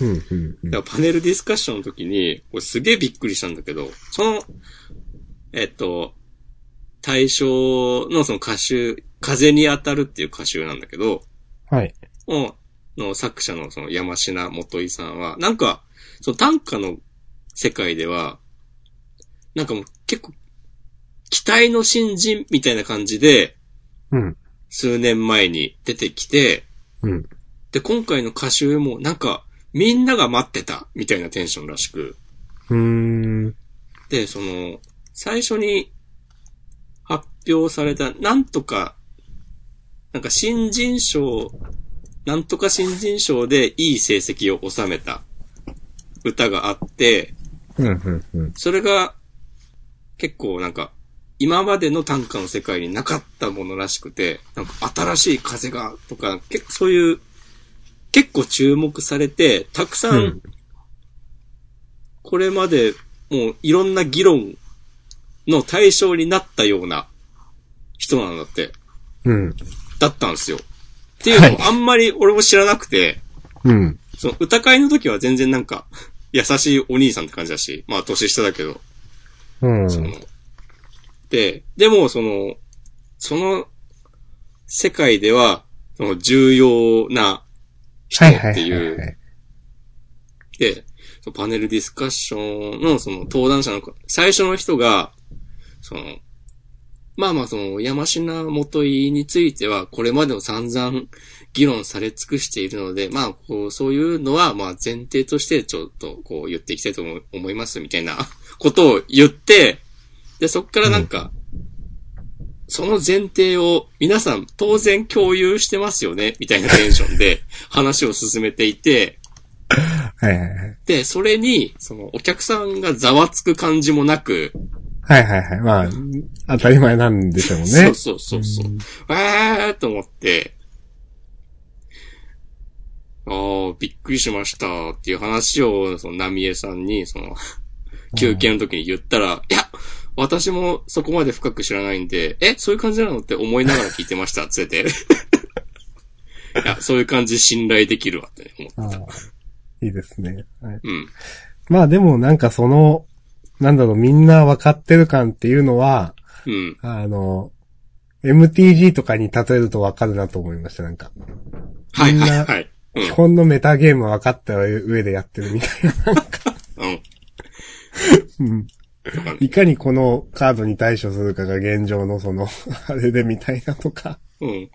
うん、うん、うんだからパネルディスカッションの時に、これすげえびっくりしたんだけど、その、えっと、対象のその歌集、風に当たるっていう歌集なんだけど、はい。をの作者のその山科元井さんは、なんか、その短歌の世界では、なんかもう結構、期待の新人みたいな感じで、うん。数年前に出てきて、うん。で、今回の歌集もなんか、みんなが待ってたみたいなテンションらしく、うーん。で、その、最初に発表された、なんとか、なんか新人賞、なんとか新人賞でいい成績を収めた歌があって。それが結構なんか、今までの短歌の世界になかったものらしくて、なんか新しい風がとか、結構そういう、結構注目されて、たくさうんん、これまでもういろんな議論の対象になったような人なんだって、うん。だったんですよ。っていうのはもあんまり俺も知らなくて、うん。その歌会の時は全然なんか、優しいお兄さんって感じだし、まあ年下だけど、うん。その、で、でもその、その世界では、その重要な人はいはいってい、はいはいうで、そのパネルディスカッションのその登壇者の最初の人が、その、まあまあその山科元井についてはこれまでも散々議論され尽くしているので、まあこうそういうのはまあ前提としてちょっとこう言っていきたいと思思いますみたいな ことを言って、で、そっからなんか、その前提を皆さん当然共有してますよねみたいなテンションで話を進めていて。で、それに、その、お客さんがざわつく感じもなく、はいはいはい。まあ、当たり前なんでしょうね。そうそうそうそう。わーと思って、あー、びっくりしましたっていう話を、その、ナミエさんに、その、休憩の時に言ったら、いや、私もそこまで深く知らないんで、え、そういう感じなのって思いながら聞いてました、つってて。いや、そういう感じ信頼できるわって思ってああいいですね。はい。うん。まあでもなんかその、なんだろう、みんな分かってる感っていうのは、うん。あの、MTG とかに例えると分かるなと思いました、なんか。はいみんなはいはい。うん基。本のメタゲーム分かった上でやってるみたいうん。な。うん。とかねいかにこのカードに対処するかが現状のその、あれでみたいなとか。うん。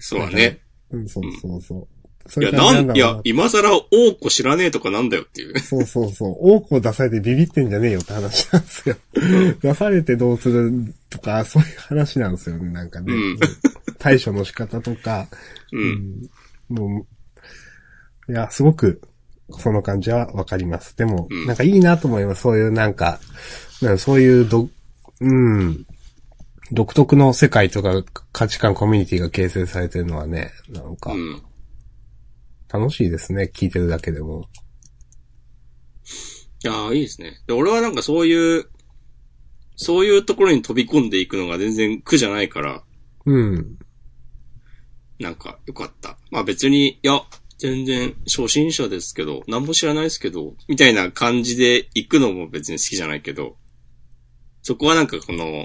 そうだね。うん、そうそうそう。そいや、なん、いや、今更王子知らねえとかなんだよっていう。そうそうそう。多くを出されてビビってんじゃねえよって話なんですよ。出されてどうするとか、そういう話なんですよね、なんかね。うん対処の仕方とか。うん。もう、いや、すごく、その感じはわかります。でも、うんなんかいいなと思います。そういうなんか、なんかそういうど、うん、独特の世界とか価値観コミュニティが形成されてるのはね、なんかう、ん。楽しいですね。聞いてるだけでも。いやーいいですね。で、俺はなんかそういう、そういうところに飛び込んでいくのが全然苦じゃないから、うん。なんかよかった。まあ別に、いや、全然初心者ですけど、何も知らないですけど、みたいな感じで行くのも別に好きじゃないけど、そこはなんかこの、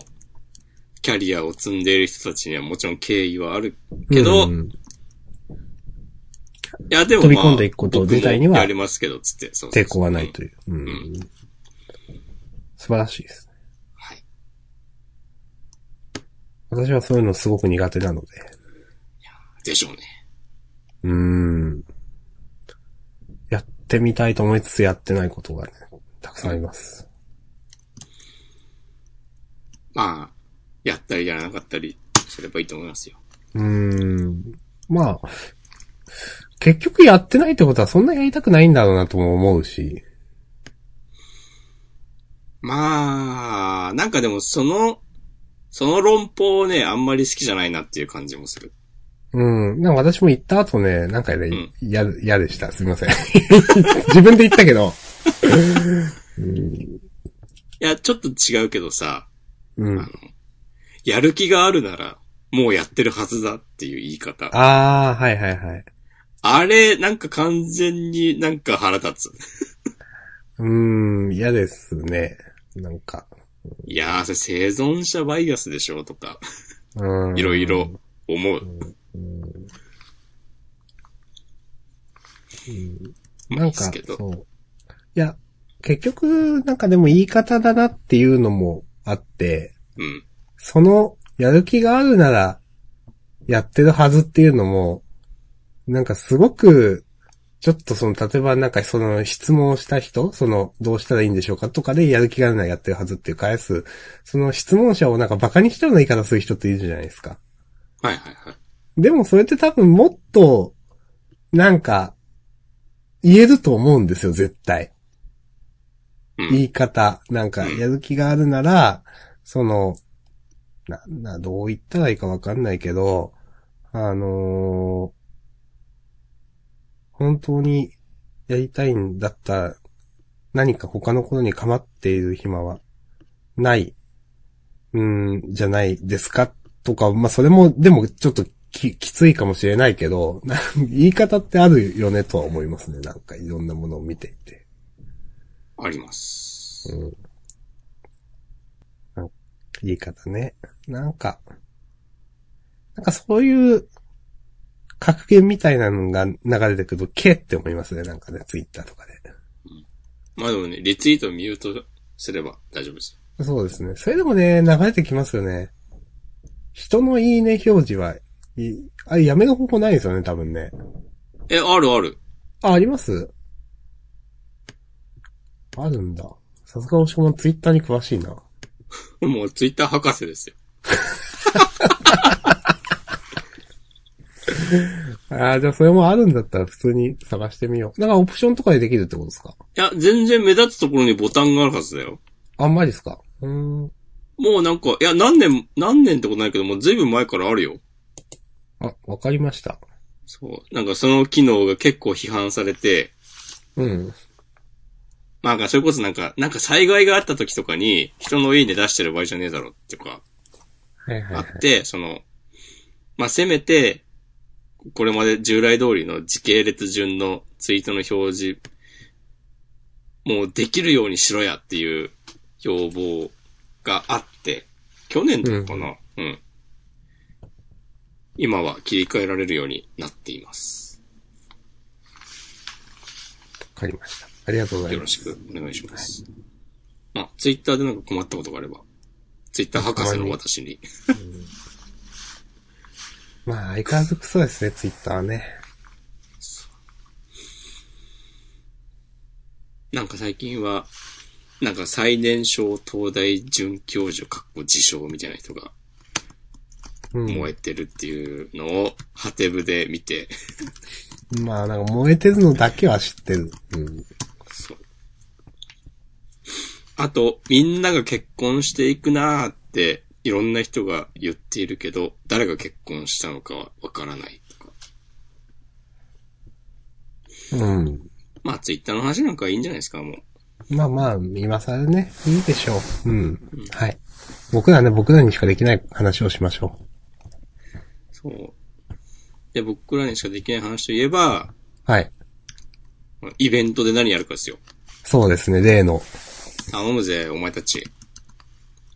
キャリアを積んでいる人たちにはもちろん敬意はあるけど、うんいや、でも、飛び込んでいくこと自体にはやりますけど、つって。そう抵抗はないとう。いう。うんん素晴らしいです。はい。私はそういうのすごく苦手なので。でしょうね。うーん。やってみたいと思いつつやってないことがね、たくさんあります。まあ、やったりやらなかったりすればいいと思いますよ。うーん。まあ、結局やってないってことはそんなやりたくないんだろうなとも思うし。まあ、なんかでもその、その論法ね、あんまり好きじゃないなっていう感じもする。うん。なんか私も行った後ね、なんかねん、嫌、嫌でした。すみません。自分で言ったけど。いや、ちょっと違うけどさ、うん。やる気があるなら、もうやってるはずだっていう言い方。ああ、はいはいはい。あれ、なんか完全になんか腹立つ。うーん、嫌ですね。なんか。いやー、それ生存者バイアスでしょとか、うん。いろいろ思う。まあないんか。そう。いや、結局、なんかでも言い方だなっていうのもあって、うん。その、やる気があるなら、やってるはずっていうのも、なんかすごく、ちょっとその、例えばなんかその質問をした人、その、どうしたらいいんでしょうかとかでやる気があるならやってるはずっていう返す、その質問者をなんか馬鹿にしたような言い方する人っているじゃないですか。はいはいはい。でもそれって多分もっと、なんか、言えると思うんですよ、絶対。うん。言い方。なんか、うんやる気があるなら、その、な、な、どう言ったらいいかわかんないけど、あのー本当にやりたいんだったら、何か他のことに構っている暇は、ない、うん、じゃないですかとか、まあ、それも、でも、ちょっとき、きついかもしれないけど、な 言い方ってあるよねとは思いますね。なんか、いろんなものを見ていて。あります。うん言い方ね。なんか、なんかそういう、格言みたいなのが流れてくると、けって思いますね。なんかね、ツイッターとかで。まあでもね、リツイートをミュートすれば大丈夫ですよ。そうですね。それでもね、流れてきますよね。人のいいね表示は、いあれやめる方法ないですよね、多分ね。え、あるある。あ、あります？あるんだ。さすがおしこもツイッターに詳しいな。もうツイッター博士ですよ。ああ、じゃあそれもあるんだったら普通に探してみよう。なんかオプションとかでできるってことですか？いや、全然目立つところにボタンがあるはずだよ。あんまりですか？うーん。もうなんか、いや、何年、何年ってことないけど、もうずいぶん前からあるよ。あ、わかりました。そう。なんかその機能が結構批判されて、うん。なんかそれこそなんか、なんか災害があった時とかに、人の家で出してる場合じゃねえだろっていうか、はいはいはい。あって、その、まあ、せめて、これまで従来通りの時系列順のツイートの表示、もうできるようにしろやっていう要望があって、去年とかかな、うん、今は切り替えられるようになっています。わかりました。ありがとうございます。よろしくお願いします。まあ、ツイッターでなんか困ったことがあれば、ツイッター博士の私に。まあ、相変わらずクソですね、ツイッターはね。なんか最近は、なんか最年少東大准教授かっこ自称みたいな人がうん。燃えてるっていうのを、ハテブで見て、まあ、なんか燃えてるのだけは知ってる。うん。そう。あと、みんなが結婚していくなーって、いろんな人が言っているけど、誰が結婚したのかはわからないとか。うん。まあ、ツイッターの話なんかいいんじゃないですか、もう。まあまあ、今更ね、いいでしょう。うん。はい。僕らね、僕らにしかできない話をしましょそう。で、僕らにしかできない話といえば、う。はい。イベントで何やるかですよ。そうですね、例の。頼むぜ、お前たち。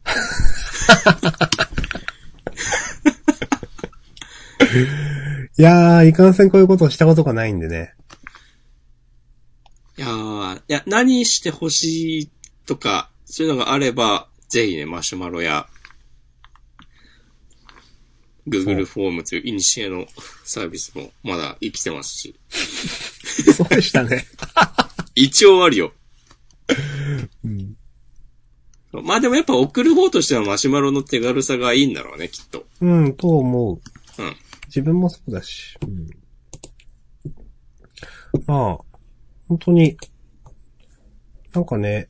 いやー、いかんせんこういうことをしたことがないんでね。いやー、いや、何してほしいとか、そういうのがあれば、ぜひね、マシュマロや、Google フォームというイニシエのサービスもまだ生きてますし。そうでしたね。一応あるよ。うん。まあでもやっぱ送る方としてはマシュマロの手軽さがいいんだろうね、きっと。うん、と思う。うん。自分もそうだし。うん。まあ、本当に、なんかね、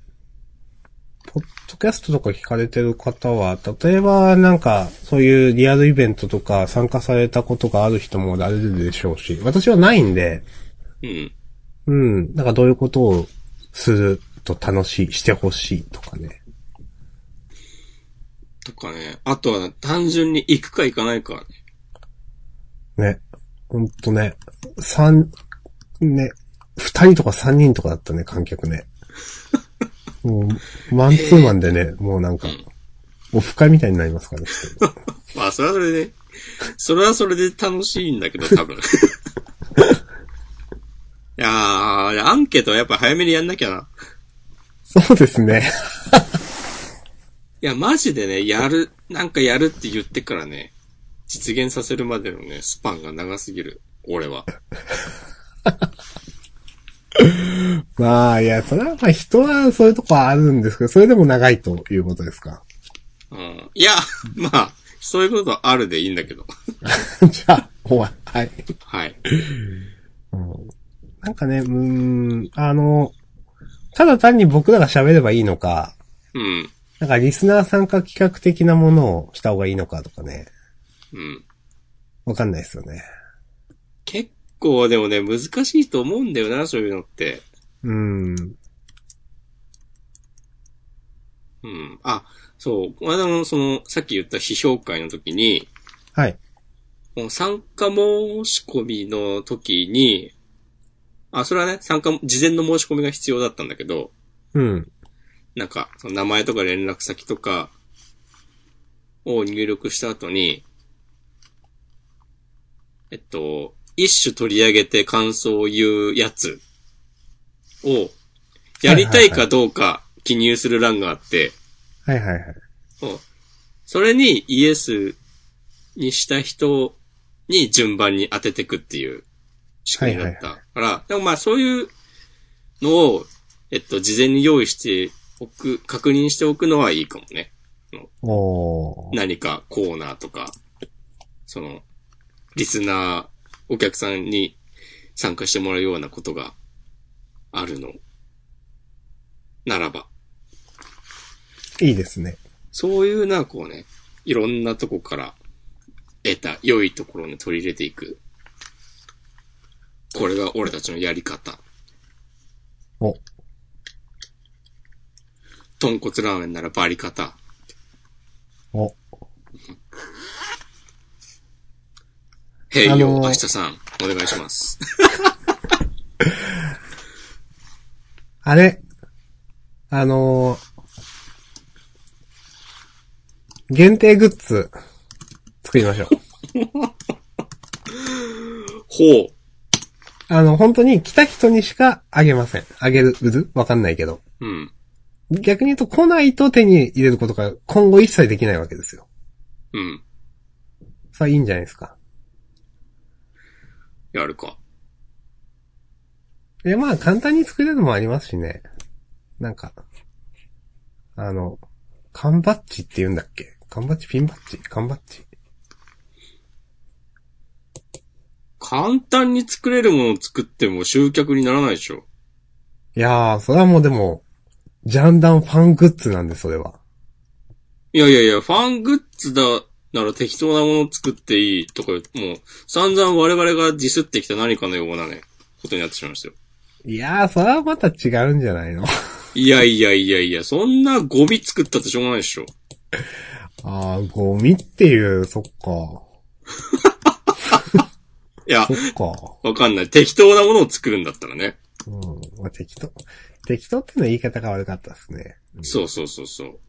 ポッドキャストとか聞かれてる方は、例えばなんか、そういうリアルイベントとか参加されたことがある人もおられるでしょうし、私はないんで、うん。うん、なんかどういうことをすると楽しい、してほしいとかね。とかね。あとは単純に行くか行かないかね。ね。ほんとね。三、ね。二人とか三人とかだったね、観客ね。もう、マンツーマンでね、もうなんか、オフ会みたいになりますからね。まあそれはそれで、それはそれで楽しいんだけど、多分。いやー、アンケートはやっぱ早めにやんなきゃな。そうですね。いや、マジでね、やる、なんかやるって言ってからね、実現させるまでのね、スパンが長すぎる。俺は。まあ、いや、それはまあ人はそういうとこあるんですけど、それでも長いということですか。うん。いや、まあ、そういうことあるでいいんだけど。じゃあ、終わはい。はい。うんなんかね、うーん、あの、ただ単に僕らが喋ればいいのか、うん。なんかリスナー参加企画的なものをした方がいいのかとかね、うん。わかんないですよね。結構でもね、難しいと思うんだよな、そういうのって。うーん。うん。あ、そう。このその、さっき言った批評会の時に、はい。参加申し込みの時に、あ、それはね、参加、事前の申し込みが必要だったんだけど、うん。なんか、その名前とか連絡先とかを入力した後に、えっと、一種取り上げて感想を言うやつを、やりたいかどうか記入する欄があって、はいはいはい。うんそれにイエスにした人に順番に当ててくっていう仕組みだった。はいから、でもまあそういうのを、えっと、事前に用意しておく、確認しておくのはいいかもね。何かコーナーとか、その、リスナー、お客さんに参加してもらうようなことがあるの。ならば。いいですね。そういうな、こうね、いろんなとこから得た良いところに取り入れていく。これが俺たちのやり方。お、豚骨ラーメンならバリ方。お。平洋あのー明日さん、お願いします。あれ、あのー限定グッズ、作りましょう。ほう。あの、本当に来た人にしかあげません。あげる、売るわかんないけど。うん。逆に言うと来ないと手に入れることが今後一切できないわけですよ。うん。さあいいんじゃないですか。やるか。いや、まあ簡単に作れるのもありますしね。なんか、あの、缶バッジって言うんだっけ？缶バッジ？ピンバッジ？缶バッジ？簡単に作れるものを作っても集客にならないでしょ。いやー、それはもうでも、ジャンダンファングッズなんで、それは。いやいやいや、ファングッズだなら適当なものを作っていいとか、もう、散々我々がディスってきた何かのようなね、ことになってしまいましたよ。いやー、それはまた違うんじゃないの？いやいやいやいや、そんなゴミ作ったってしょうがないでしょ。あー、ゴミっていう、そっか。いやそ、っか。わかんない。適当なものを作るんだったらね。うん。まあ、適当。適当っていうのは言い方が悪かったですね。うんそうそうそうそう。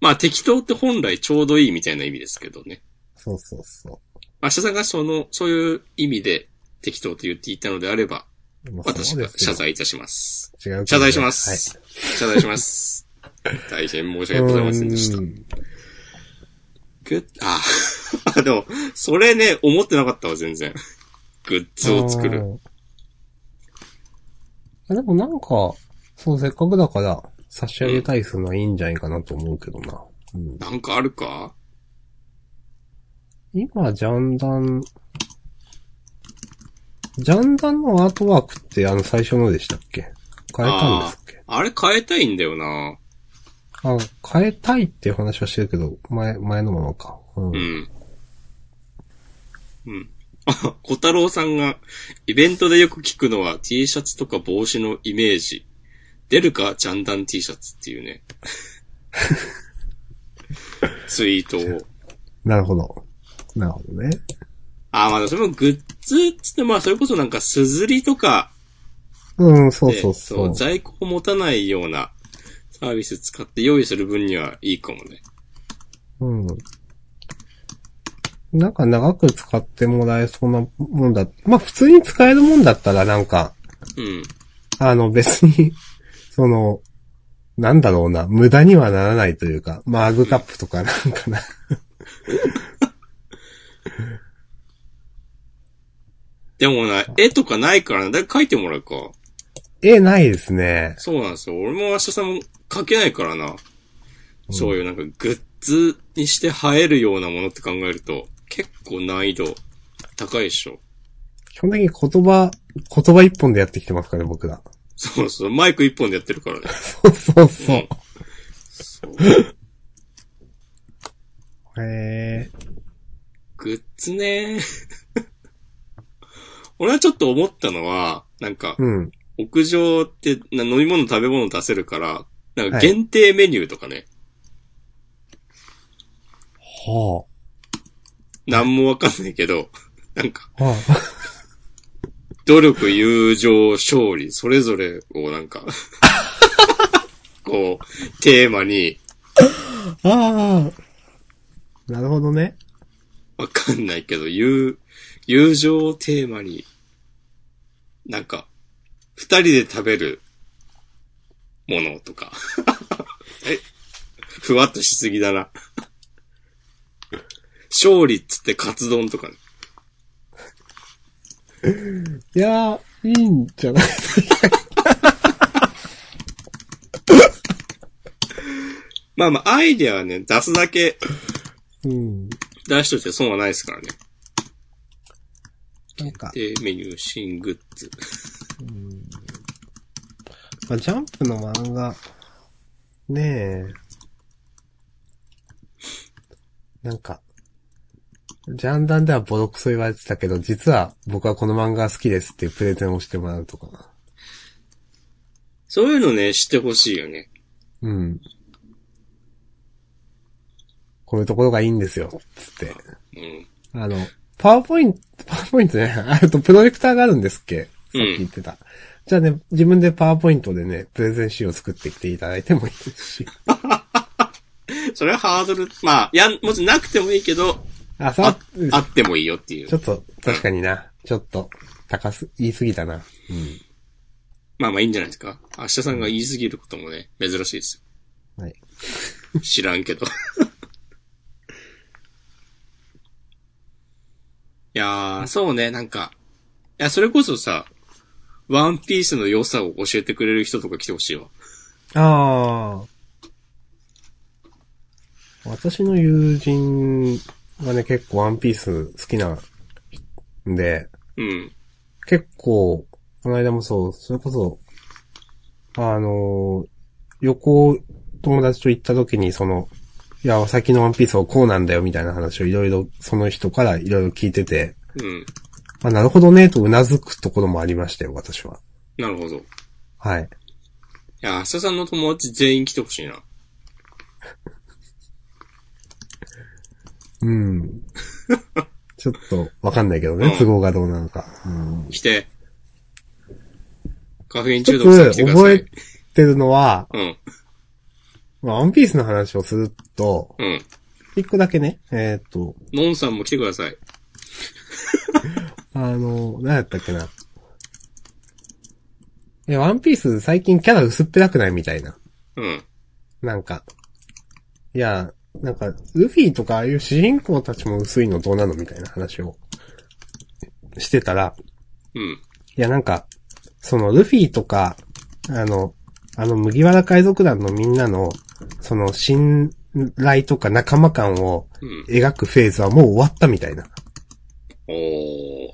まあ適当って本来ちょうどいいみたいな意味ですけどね。そうそうそ明日さんがその、そういう意味で適当と言っていたのであれば、私が謝罪いたします。違う。謝罪します。謝罪します。大変申し訳ございませんでしたう。んぐあ、でも、それね、思ってなかったわ、全然。グッズを作る。でもなんか、そう、せっかくだから、差し上げたりするのはいいんじゃないかなと思うけどな。うん。なんかあるか？今、ジャンダン、ジャンダンのアートワークってあの最初のでしたっけ？変えたんですっけ？あれ変えたいんだよな。あ変えたいっていう話はしてるけど、前、前のままか。うん。うん。うん。あ、小太郎さんが、イベントでよく聞くのは T シャツとか帽子のイメージ。出るかジャンダン T シャツっていうね。ツイートを。なるほど。なるほどね。あ、まだそれもグッズっつって、まあそれこそなんかすずりとかうん、そうで、そうそう。在庫を持たないようなサービス使って用意する分にはいいかもね。うん。なんか長く使ってもらえそうなもんだ。まあ普通に使えるもんだったらなんか、うん。あの別に、その、なんだろうな、無駄にはならないというか、マグカップとかなんかな。でもな、絵とかないからな、誰か描いてもらうか。絵ないですね。そうなんですよ。俺も明日さんも描けないからな。そういうなんかグッズにして映えるようなものって考えると、結構難易度高いでしょ。基本的に言葉、言葉一本でやってきてますからね、僕ら。そうそう、マイク一本でやってるからね。そうそうそう。うんそうへえ。グッズね 俺はちょっと思ったのは、なんか、うん。屋上ってな飲み物食べ物出せるから、なんかはい限定メニューとかね、はなんもわかんないけど、なんか、努力、友情、勝利、それぞれをなんか、こう、テーマに、あ。ああ。なるほどね。わかんないけど、友、友情をテーマに、なんか、二人で食べるものとか。えふわっとしすぎだな。勝利っつってカツ丼とかね。いやー、いいんじゃない？まあまあ、アイデアはね、出すだけうん。出しといて損はないですからね。なんか、で、メニュー、新グッズ。まあ、ジャンプの漫画、ねえ。なんか、ジャンダンではボロクソ言われてたけど、実は僕はこの漫画が好きですっていうプレゼンをしてもらうとかな。そういうのね、してほしいよね。うん。こういうところがいいんですよ、つって。うん。あの、パワーポイント、パワーポイントね、あとプロジェクターがあるんですっけ？さっき言ってた。じゃあね、自分でパワーポイントでね、プレゼン資料作ってきていただいてもいいですし。それはハードル、まあ、やん、もちろんなくてもいいけど、あ、さあ、あってもいいよっていうちょ。っと、確かにな。ちょっと、高す、言い過ぎたな。うん。まあまあいいんじゃないですか。明日さんが言い過ぎることもね、珍しいですはい。よ。知らんけど。いやー、そうね、なんか、いや、それこそさ、ワンピースの良さを教えてくれる人とか来てほしいわ。ああ。私の友人がね、結構ワンピース好きなんで、うん。結構、この間もそう、それこそ、あのー旅行友達と行った時にその、いや、最近のワンピースはこうなんだよみたいな話をいろいろ、その人からいろいろ聞いてて、うん。あ、なるほどね、と頷くところもありましたよ、私は。なるほど。いはい。や、明日さんの友達全員来てほしいな。うん。ちょっと、わかんないけどね、うん都合がどうなのか。うん。来て。カフェイン中毒さん来てくださ覚えい。てるのは、うん。まあワンピースの話をすると、うん。一個だけね、えーっと、ノンさんも来てください。あの、何やったっけな。え、ワンピース最近キャラ薄っぺらくないみたいな。うん。なんか。いや、なんか、ルフィとかああいう主人公たちも薄いのどうなのみたいな話をしてたら、うん。いやなんか、そのルフィとか、あの、あの麦わら海賊団のみんなの、その信頼とか仲間感をうん。描くフェーズはもう終わったみたいなおー。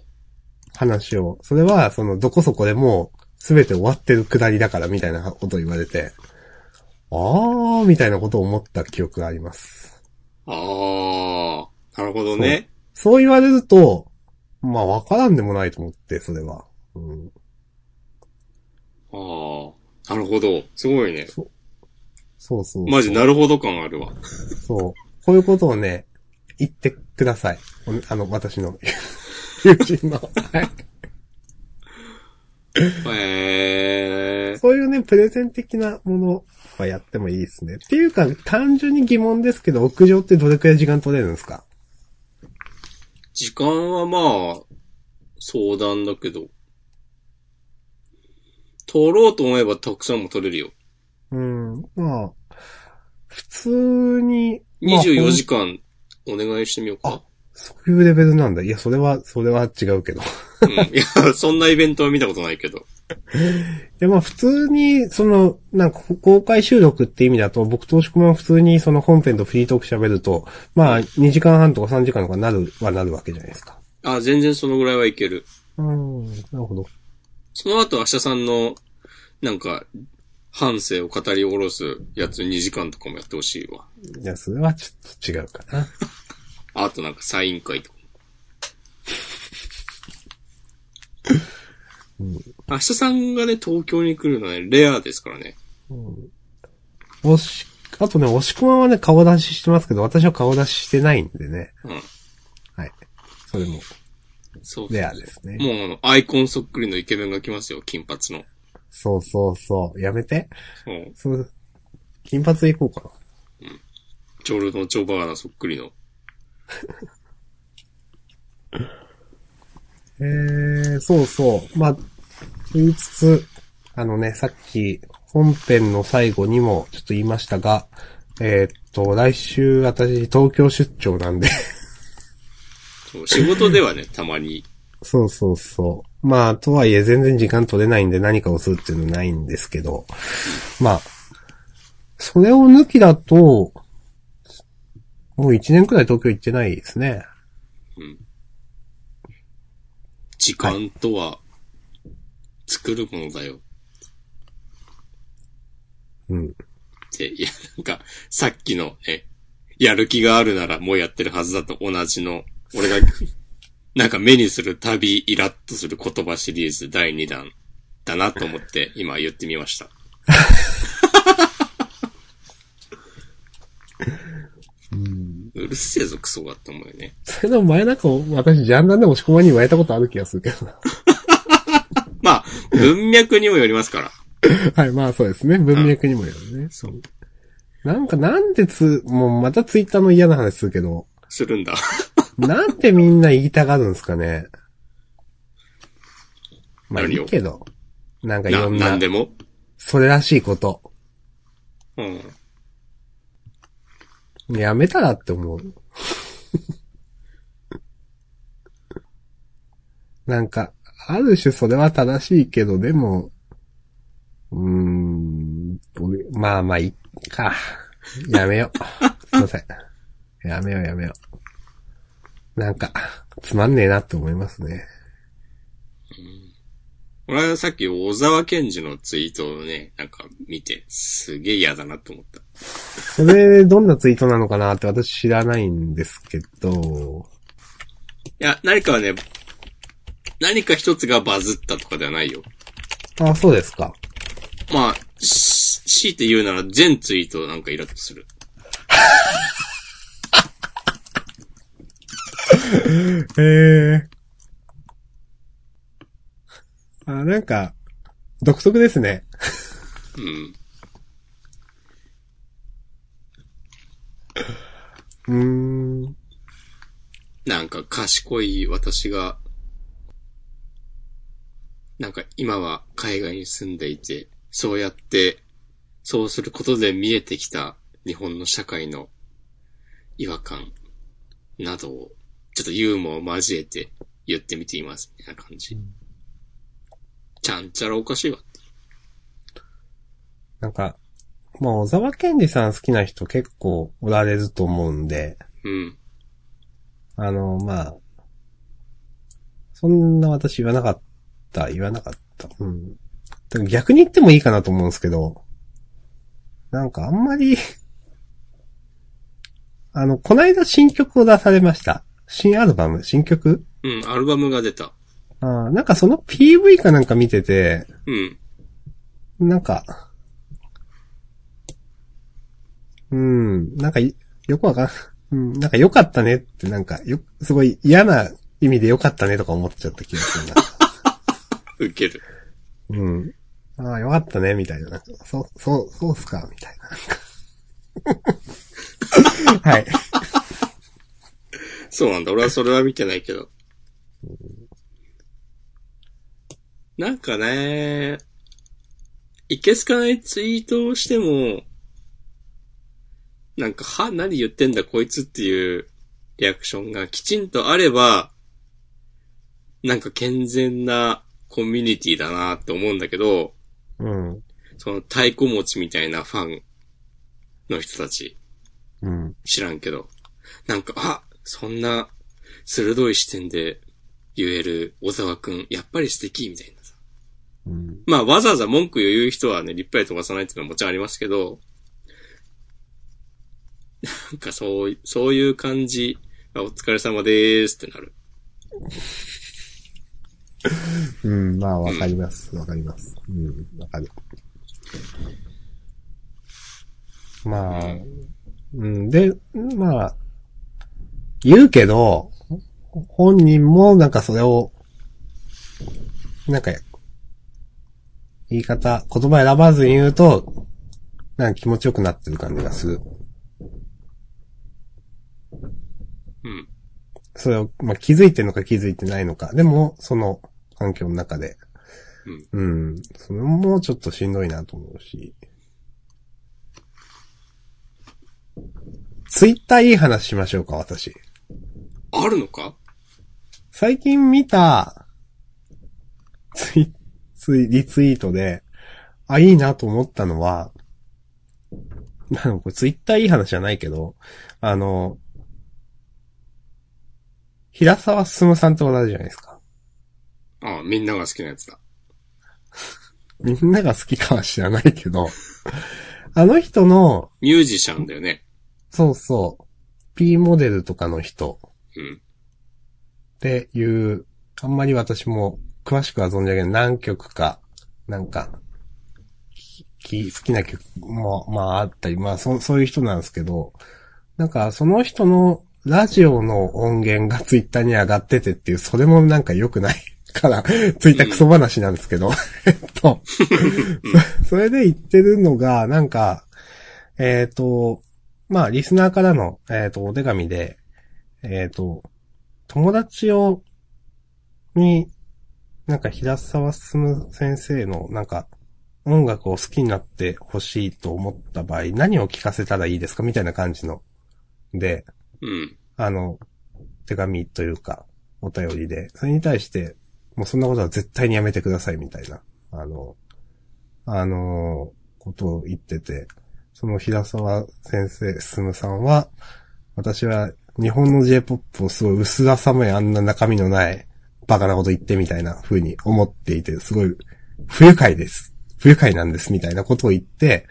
話を、それはそのどこそこでもうすべて終わってるくだりだからみたいなことを言われて、あーみたいなことを思った記憶があります。あー。なるほどね。そう言われると、まあわからんでもないと思って、それは。うん、あー。なるほど。すごいね。そうそうそう。マジなるほど感あるわ。そう。こういうことをね、言ってください。おあの、私の友人の。はい。へー。そういうね、プレゼン的なものはやってもいいですね。っていうか、単純に疑問ですけど、屋上ってどれくらい時間取れるんですか？時間はまあ、相談だけど。取ろうと思えばたくさんも取れるよ。うん。まあ、普通に、まあ24時間お願いしてみようか。そういうレベルなんだ。いや、それは、それは違うけど。うん。いや、そんなイベントは見たことないけど。いや、まあ普通に、その、なんか公開収録って意味だと、僕と押し込まん普通にその本編とフリートーク喋ると、まあ2時間半とか3時間とかなるはなるわけじゃないですか。あ、全然そのぐらいはいける。うん、なるほど。その後、明日さんの、なんか、反省を語り下ろすやつ2時間とかもやってほしいわ。いや、それはちょっと違うかな。あとなんかサイン会とか。明日さんがね、東京に来るのはね、レアですからね。押し、あとね、押し込まんはね、顔出ししてますけど、私は顔出ししてないんでね。うん。はい。それも、そう。レアですね。もうアイコンそっくりのイケメンが来ますよ、金髪の。そうそうそう。やめて。そう。そう、金髪でいこうかな。ジョルノ・ジョバーナそっくりの。えー、そうそう。まあ、言いつつ、あのね、さっき、本編の最後にもちょっと言いましたが、えーっと、来週私、東京出張なんで。そう仕事ではね、たまに。そうそうそう。まあ、とはいえ全然時間取れないんで何かをするっていうのはないんですけど、まあ、それを抜きだと、もう一年くらい東京行ってないですね。時間とは、作るものだよ。うん。って、いや、なんか、さっきのね、やる気があるならもうやってるはずだと同じの、俺が、なんか目にする旅イラッとする言葉シリーズ第2弾だなと思って今言ってみました。うるせえぞクソがって思うよね。それでも前なんか私ジャンダンで押し込まに言われたことある気がするけどな。まあ、文脈にもよりますから。はい、まあそうですね。文脈にもよるね。そう。なんかなんでつ、もうまたツイッターの嫌な話するけど、するんだ。なんでみんな言いたがるんですかね。まあいいけど。なんかいな、ろんななんで、も？それらしいこと。うん。やめたらって思う。なんか、ある種それは正しいけど、でも、うーん、まあまあいいか。やめよう。すいません。やめようやめよう。なんか、つまんねえなって思いますね。俺はさっき小沢健二のツイートをね、なんか見て、すげえ嫌だなと思った。それ、どんなツイートなのかなって私知らないんですけど、いや、何かはね、何か一つがバズったとかではないよ。あ、そうですか。まあ、し強いて言うなら全ツイートなんかイラッとする。へえ。あ、なんか、独特ですね。うん。うーん。なんか賢い私が、なんか今は海外に住んでいて、そうやって、そうすることで見えてきた日本の社会の違和感などを、ちょっとユーモアを交えて言ってみています、みたいな感じ。ちゃんちゃらおかしいわ。なんか、まあ、小沢健二さん好きな人結構おられると思うんで、うん。あの、まあ、そんな私言わなかった、言わなかった。うん。だから逆に言ってもいいかなと思うんですけど、なんかあんまり、あの、こないだ新曲を出されました。新アルバム新曲？うん、アルバムが出た。あーなんかその PV かなんか見てて、うん。なんか、うん、なんかい、よくわかん、うん、なんか良かったねって、なんか、よ、すごい嫌な意味で良かったねとか思っちゃった気がするな。受ける。うん。ああ、よかったね、みたいな。そう、そう、そうっすか、みたいな。はい。そうなんだ。俺はそれは見てないけど。なんかね、いけすかないツイートをしても、なんか、は、何言ってんだこいつっていうリアクションがきちんとあれば、なんか健全なコミュニティだなって思うんだけど、うん。その太鼓持ちみたいなファンの人たち、うん。知らんけど。なんか、あ、そんな鋭い視点で言える小沢くん、やっぱり素敵みたいなさ。うん。まあわざわざ文句を言う人はね、リップライ飛ばさないっていうのはもちろんありますけど、なんかそう、そういう感じ、お疲れ様でーすってなる。うん、まあ、わかります。わかります。うん、わかる。まあ、うん、で、まあ、言うけど、本人もなんかそれを、なんか、言い方、言葉選ばずに言うと、なんか気持ちよくなってる感じがする。うん。それを、まあ、気づいてるのか気づいてないのか。でも、その環境の中で。うん。それもちょっとしんどいなと思うし。ツイッターいい話しましょうか、私。あるのか？最近見た、ツイ、ツイ、リツイートで、あ、いいなと思ったのは、なんかこれツイッターいい話じゃないけど、あの、平沢進さんって同じじゃないですか。ああ、みんなが好きなやつだ。みんなが好きかは知らないけど、あの人の、ミュージシャンだよね。そうそう、P モデルとかの人うん。っていう、あんまり私も詳しくは存じ上げない何曲か、なんか、き好きな曲も、まああったり、まあそそういう人なんですけど、なんかその人のラジオの音源がツイッターに上がっててっていう、それもなんか良くないから、ツイッタークソ話なんですけど、えっと、そそれで言ってるのが、なんか、えっ、と、まあ、リスナーからの、えっ、と、お手紙で、えっ、と、友達を、に、なんか平沢進先生の、なんか、音楽を好きになってほしいと思った場合、何を聞かせたらいいですか？みたいな感じの。で、うん。あの、手紙というか、お便りで、それに対して、もうそんなことは絶対にやめてくださいみたいな、あの、あの、ことを言ってて、その平沢先生、進さんは、私は日本の J-POP をすごい薄ら寒いあんな中身のないバカなこと言ってみたいな風に思っていて、すごい不愉快です。不愉快なんですみたいなことを言って、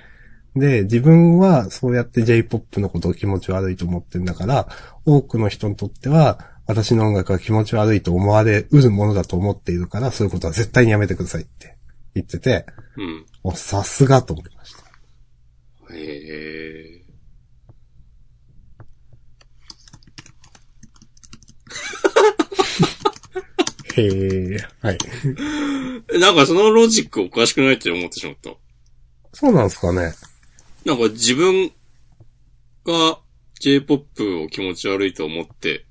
で、自分はそうやって J-POP のことを気持ち悪いと思ってんだから、多くの人にとっては、私の音楽が気持ち悪いと思われうるものだと思っているから、そういうことは絶対にやめてくださいって言ってて、うん。お、さすがと思いました。へえ。へえ、はい。なんかそのロジックおかしくないって思ってしまった。そうなんですかね。なんか自分が J-POP を気持ち悪いと思って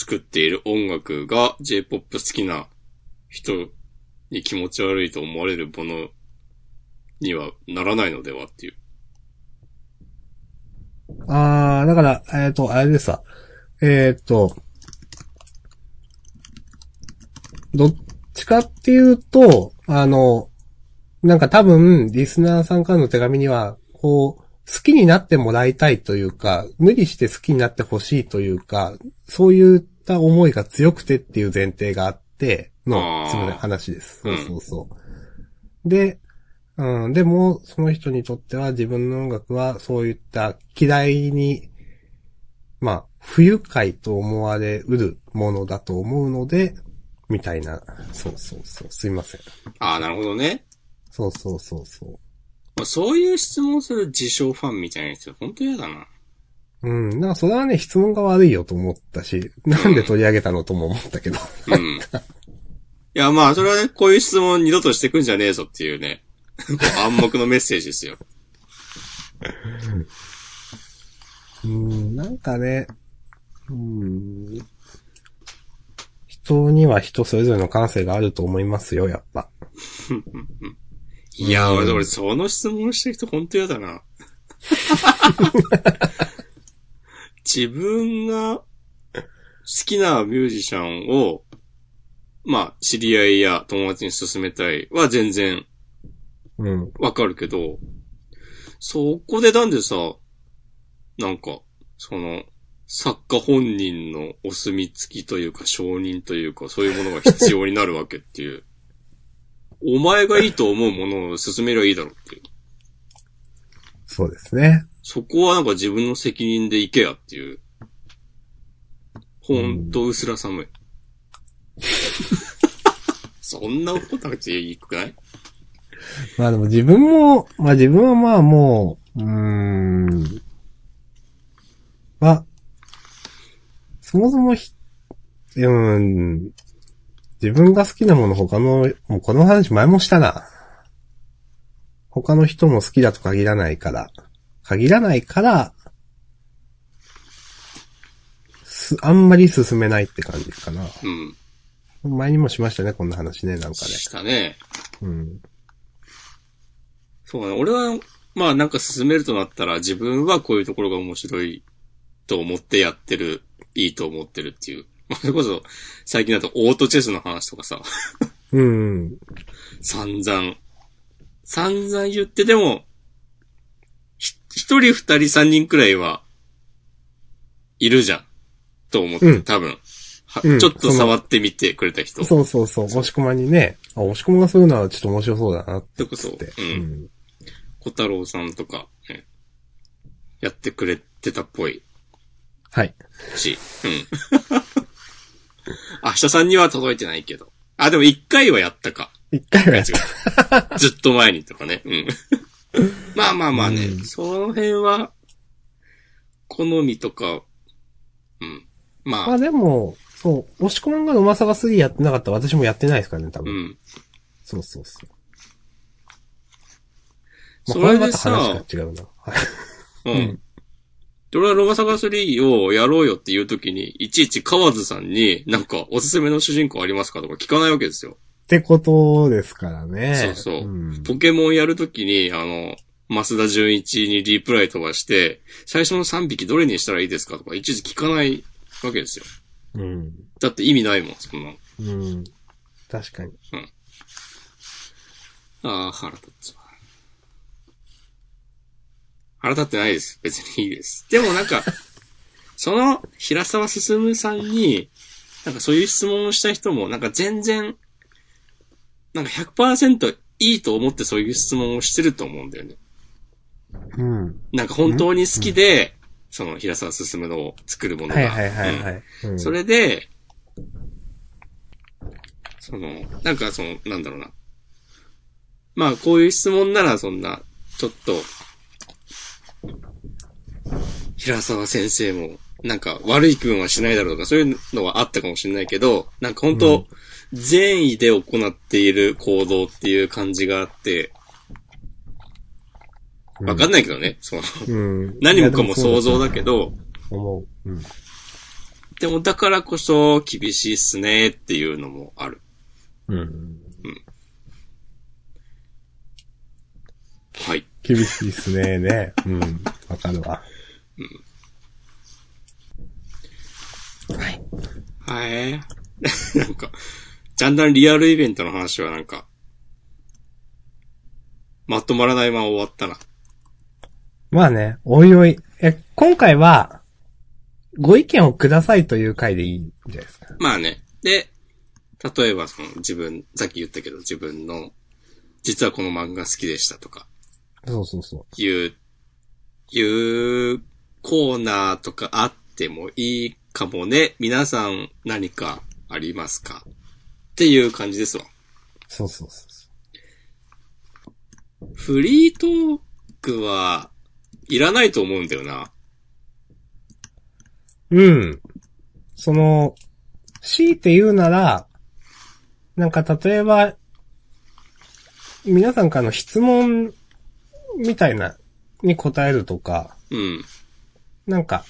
作っている音楽が J-POP 好きな人に気持ち悪いと思われるものにはならないのではっていう。あー、だから、えっ、と、あれでさ、えっ、と、どっちかっていうと、あの、なんか多分、リスナーさんからの手紙には、こう、好きになってもらいたいというか、無理して好きになってほしいというか、そういうった思いが強くてっていう前提があっての、話です。うんそうそうそう。で、うん、でも、その人にとっては自分の音楽はそういった嫌いに、まあ、不愉快と思われうるものだと思うので、みたいな、そうそうそう、すいません。ああ、なるほどね。そうそうそうそう。まあそういう質問する自称ファンみたいな人、本当嫌だな。うん。なんかそれはね、質問が悪いよと思ったし、なんで取り上げたのとも思ったけど。うん。いや、まあ、それはね、こういう質問二度としてくんじゃねえぞっていうね、暗黙のメッセージですよ。うん、なんかね、うん。人には人それぞれの感性があると思いますよ、やっぱ。いや、うん俺、俺、その質問した人本当嫌だな。自分が好きなミュージシャンを、まあ、知り合いや友達に勧めたいは全然うん。わかるけど、そこでなんでさ、なんか、その、作家本人のお墨付きというか承認というかそういうものが必要になるわけっていう。お前がいいと思うものを進めりゃいいだろっていう。そうですね。そこはなんか自分の責任で行けやっていう。ほんと薄ら寒い。そんな怒ったらていいくない？まあでも自分も、まあ自分はまあもう、うーん。まあ、そもそもひ、うん、自分が好きなもの他の、もうこの話前もしたな。他の人も好きだと限らないから、限らないから、す、あんまり進めないって感じかな。うん。前にもしましたね、こんな話ね、なんかね。したね。うん。そうね。俺は、まあなんか進めるとなったら自分はこういうところが面白いと思ってやってる、いいと思ってるっていう。まあそれこそ最近だとオートチェスの話とかさ、うん。散々、散々言ってでも、ひ一人二人三人くらいは、いるじゃん。と思って、うん多分。はうんちょっと触ってみてくれた人。そうそうそう、押し込まにね、あ、押し込まがそういうのはちょっと面白そうだなって。それこそ、う。うんん。小太郎さんとか、ね、やってくれてたっぽいはい。し。うん。明日さんには届いてないけど。あ、でも一回はやったか。一回はやっ違う。ずっと前にとかね。うん。まあまあまあね、うんその辺は、好みとか、うん。また。あ、あ、でも、そう、押し込まんがうまさが3やってなかったら私もやってないですからね、多分。うん。そうそうそう。そまあ、これでさた話が違うな。はい。うん。俺はロマサガ3をやろうよっていう時に、いちいち河津さんになんかおすすめの主人公ありますかとか聞かないわけですよ。ってことですからね。そうそううん。ポケモンやるときに、あの、増田純一にリプライ飛ばして、最初の3匹どれにしたらいいですかとか、いちいち聞かないわけですよ。うん。だって意味ないもん、そんなの。うん。確かに。ああ、腹立つわ。腹立ってないです。別にいいです。でもなんか、その平沢進さんに、なんかそういう質問をした人も、なんか全然、なんか100%いいと思ってそういう質問をしてると思うんだよね。うん。なんか本当に好きで、その平沢進の作るものが。はいはいはいはうんい。うんそれで、その、なんかその、なんだろうな。まあ、こういう質問ならそんな、ちょっと、平沢先生も、なんか悪い君はしないだろうとか、そういうのはあったかもしれないけど、なんか本当、善意で行っている行動っていう感じがあって、わかんないけどね、その、うん。何もかも想像だけど、思う。うん。でもだからこそ厳しいっすねっていうのもある。うん。はい。厳しいっすね、ね。うん。わかるわ。はい。なんか、ジャンダンリアルイベントの話はなんか、まとまらないまま終わったな。まあね、おいおい。え、今回は、ご意見をくださいという回でいいんじゃないですか。まあね。で、例えばその自分、さっき言ったけど自分の、実はこの漫画好きでしたとか、そうそうそう。いう、いうコーナーとかあってもいいかもね。皆さん何かありますか？っていう感じですわ。そうそうそうそフリートークはいらないと思うんだよな。う。うん。その、強いて言うなら、なんか例えば、皆さんからの質問みたいな、に答えるとか、うん。なんか、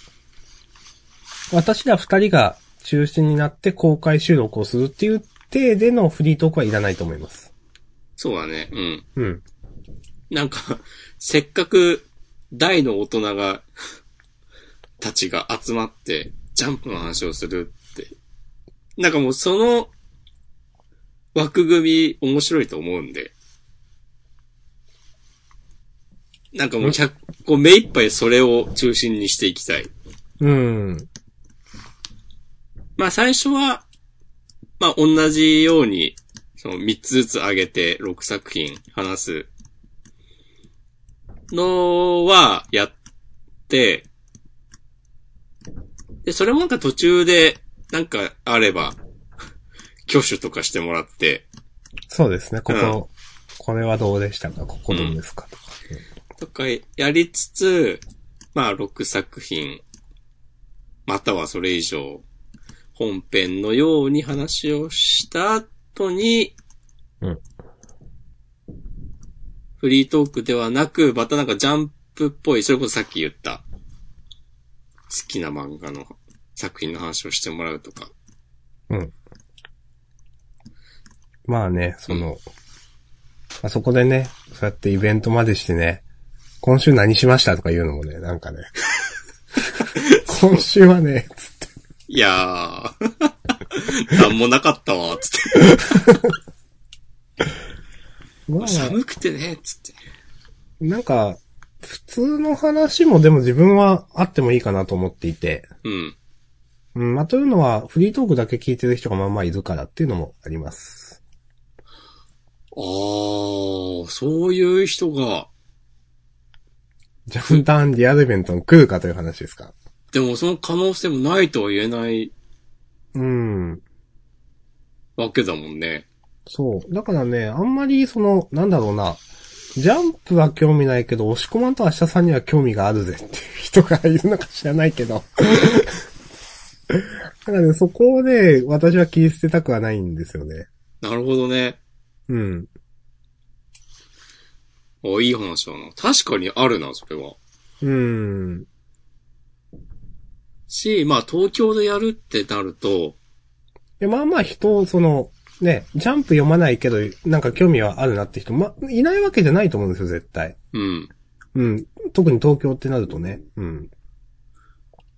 私ら二人が中心になって公開収録をするっていう体でのフリートークはいらないと思います。そうだね。うん。うん。なんか、せっかく大の大人が、たちが集まって、ジャンプの話をするって。なんかもうその枠組み面白いと思うんで。なんかもう100、こう目いっぱいそれを中心にしていきたい。うん。まあ最初は、まあ同じように、その3つずつ上げて6作品話すのはやって、で、それもなんか途中で、なんかあれば、挙手とかしてもらって、そうですね。ここ、うん。これはどうでしたか？ここどうですか、とか。とかやりつつ、まあ6作品、またはそれ以上、本編のように話をした後に、うんフリートークではなく、またなんかジャンプっぽい、それこそさっき言った、好きな漫画の作品の話をしてもらうとか。うん。まあね、その、あそこでね、そうやってイベントまでしてね、今週何しましたとか言うのもね、なんかね。今週はね。いやー、なんもなかったわ、つって。まあ、寒くてね、つって。なんか、普通の話もでも自分はあってもいいかなと思っていて。うん。うん、まあ、というのは、フリートークだけ聞いてる人がまあまあいるからっていうのもあります。あー、そういう人が、ジャンダンリアルイベントに来るかという話ですか？でもその可能性もないとは言えないうん。わけだもんね。そう。だからね、あんまりその、なんだろうな。ジャンプは興味ないけど、押し込まんと明日さんには興味があるぜっていう人がいるのか知らないけど。だからね、そこをね、私は切り捨てたくはないんですよね。なるほどね。うん。あ、いい話だな。確かにあるな、それは。うん。し、まあ東京でやるってなると、で、まあまあ人を、その、ね、ジャンプ読まないけど、なんか興味はあるなって人、ま、いないわけじゃないと思うんですよ、絶対。うん。うん。特に東京ってなるとね。うん。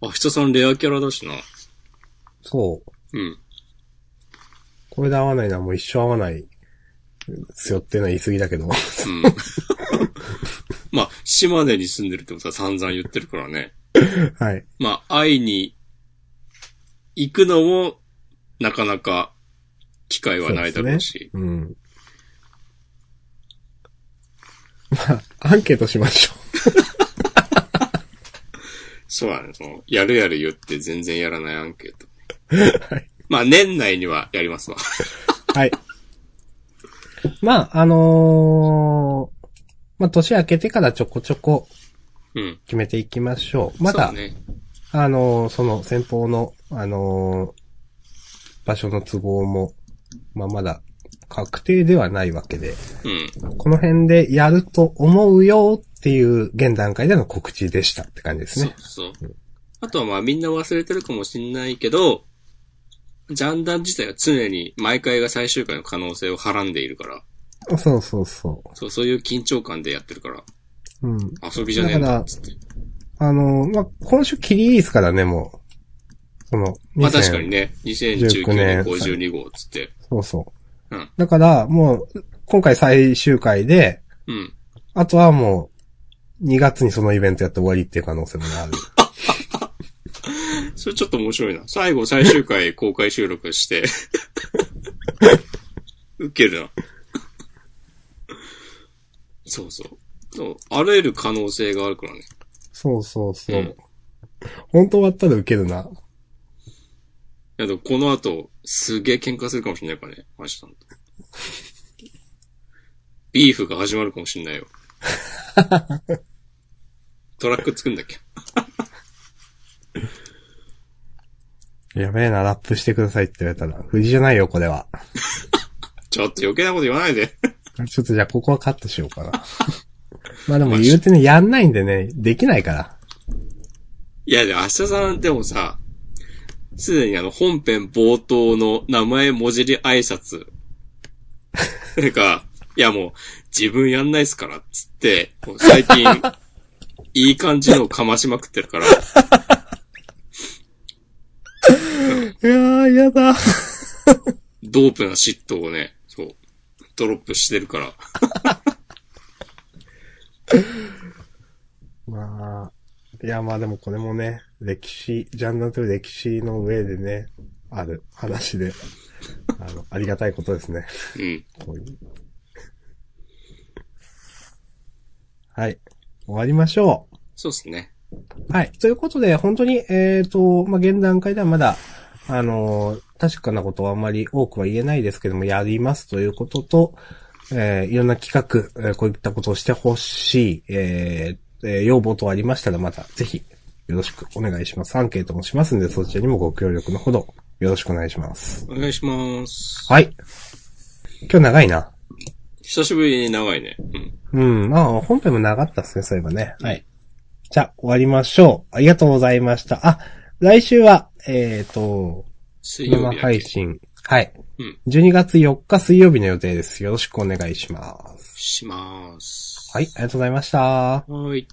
明日さんレアキャラだしな。そう。うん。これで合わないのはもう一生合わないですよっていうのは言い過ぎだけど。うん。まあ、島根に住んでるってことは散々言ってるからね。はい。まあ、会いに行くのも、なかなか機会はないだろうし。うん。まあ、アンケートしましょ そうだね、その、やるやる言って全然やらないアンケート。う。はい。まあ、年内にはやりますわ。はい。まあ、あのーまあ、年明けてからちょこちょこうん。決めていきましょう。まだ、そうね。あのーその先方の、あのー場所の都合も、まあ、まだ確定ではないわけで、うん。この辺でやると思うよっていう現段階での告知でしたって感じですそうね。そう。あとはまあみんな忘れてるかもしんないけど、ジャンダン自体は常に毎回が最終回の可能性をはらんでいるから、そうそうそそう、そういう緊張感でやってるから、う。うん。遊びじゃねえんだっつって。あのーまあ、今週キリリースからね、もその、まあ2000確かにね、2019年52号っつって。そうそう。うんだから、もう、今回最終回で、うん。あとはもう、2月にそのイベントやって終わりっていう可能性もある。それちょっと面白いな。最後最終回 公開収録して。ウケるな。そうそう。あらゆる可能性があるからね。そうそうそう。うん本当終わったらウケるな。いや、でもこの後、すげえ喧嘩するかもしれないからね、マジさんと。ビーフが始まるかもしれないよ。トラック作んだっけ？やべえな、ラップしてくださいって言われたら。藤じゃないよ、これは。ちょっと余計なこと言わないで。ちょっとじゃあここはカットしようかな。まあでも言うてね、やんないんでね、できないから。いや、で、明日さんでもさ、すでにあの本編冒頭の名前文字り挨拶。なんか、いやもう、自分やんないっすから、つって、最近、いい感じのかましまくってるから、いやー、やだ。ドープな嫉妬をね、そう、ドロップしてるから。まあ、いやまあでもこれもね、歴史、ジャンルという歴史の上でね、ある話で、あの、ありがたいことですね。うん。こういう。はい。終わりましょう。そうっすね。はい。ということで、本当に、えっ、と、まあ、現段階ではまだ、あのー確かなことはあまり多くは言えないですけども、やりますということと、えーいろんな企画、えーこういったことをしてほしい、えーえー要望等ありましたら、また、ぜひ、よろしくお願いします。アンケートもしますんで、そちらにもご協力のほど、よろしくお願いします。お願いします。はい。今日長いな。久しぶりに長いね。うん。うん。まあ、本編も長かったですね、そういえばね。はい。じゃあ、終わりましょう。ありがとうございました。あ、来週は、えっ、と、生配信。はい。うん。12月4日水曜日の予定です。よろしくお願いします。します。はい、ありがとうございました。はい。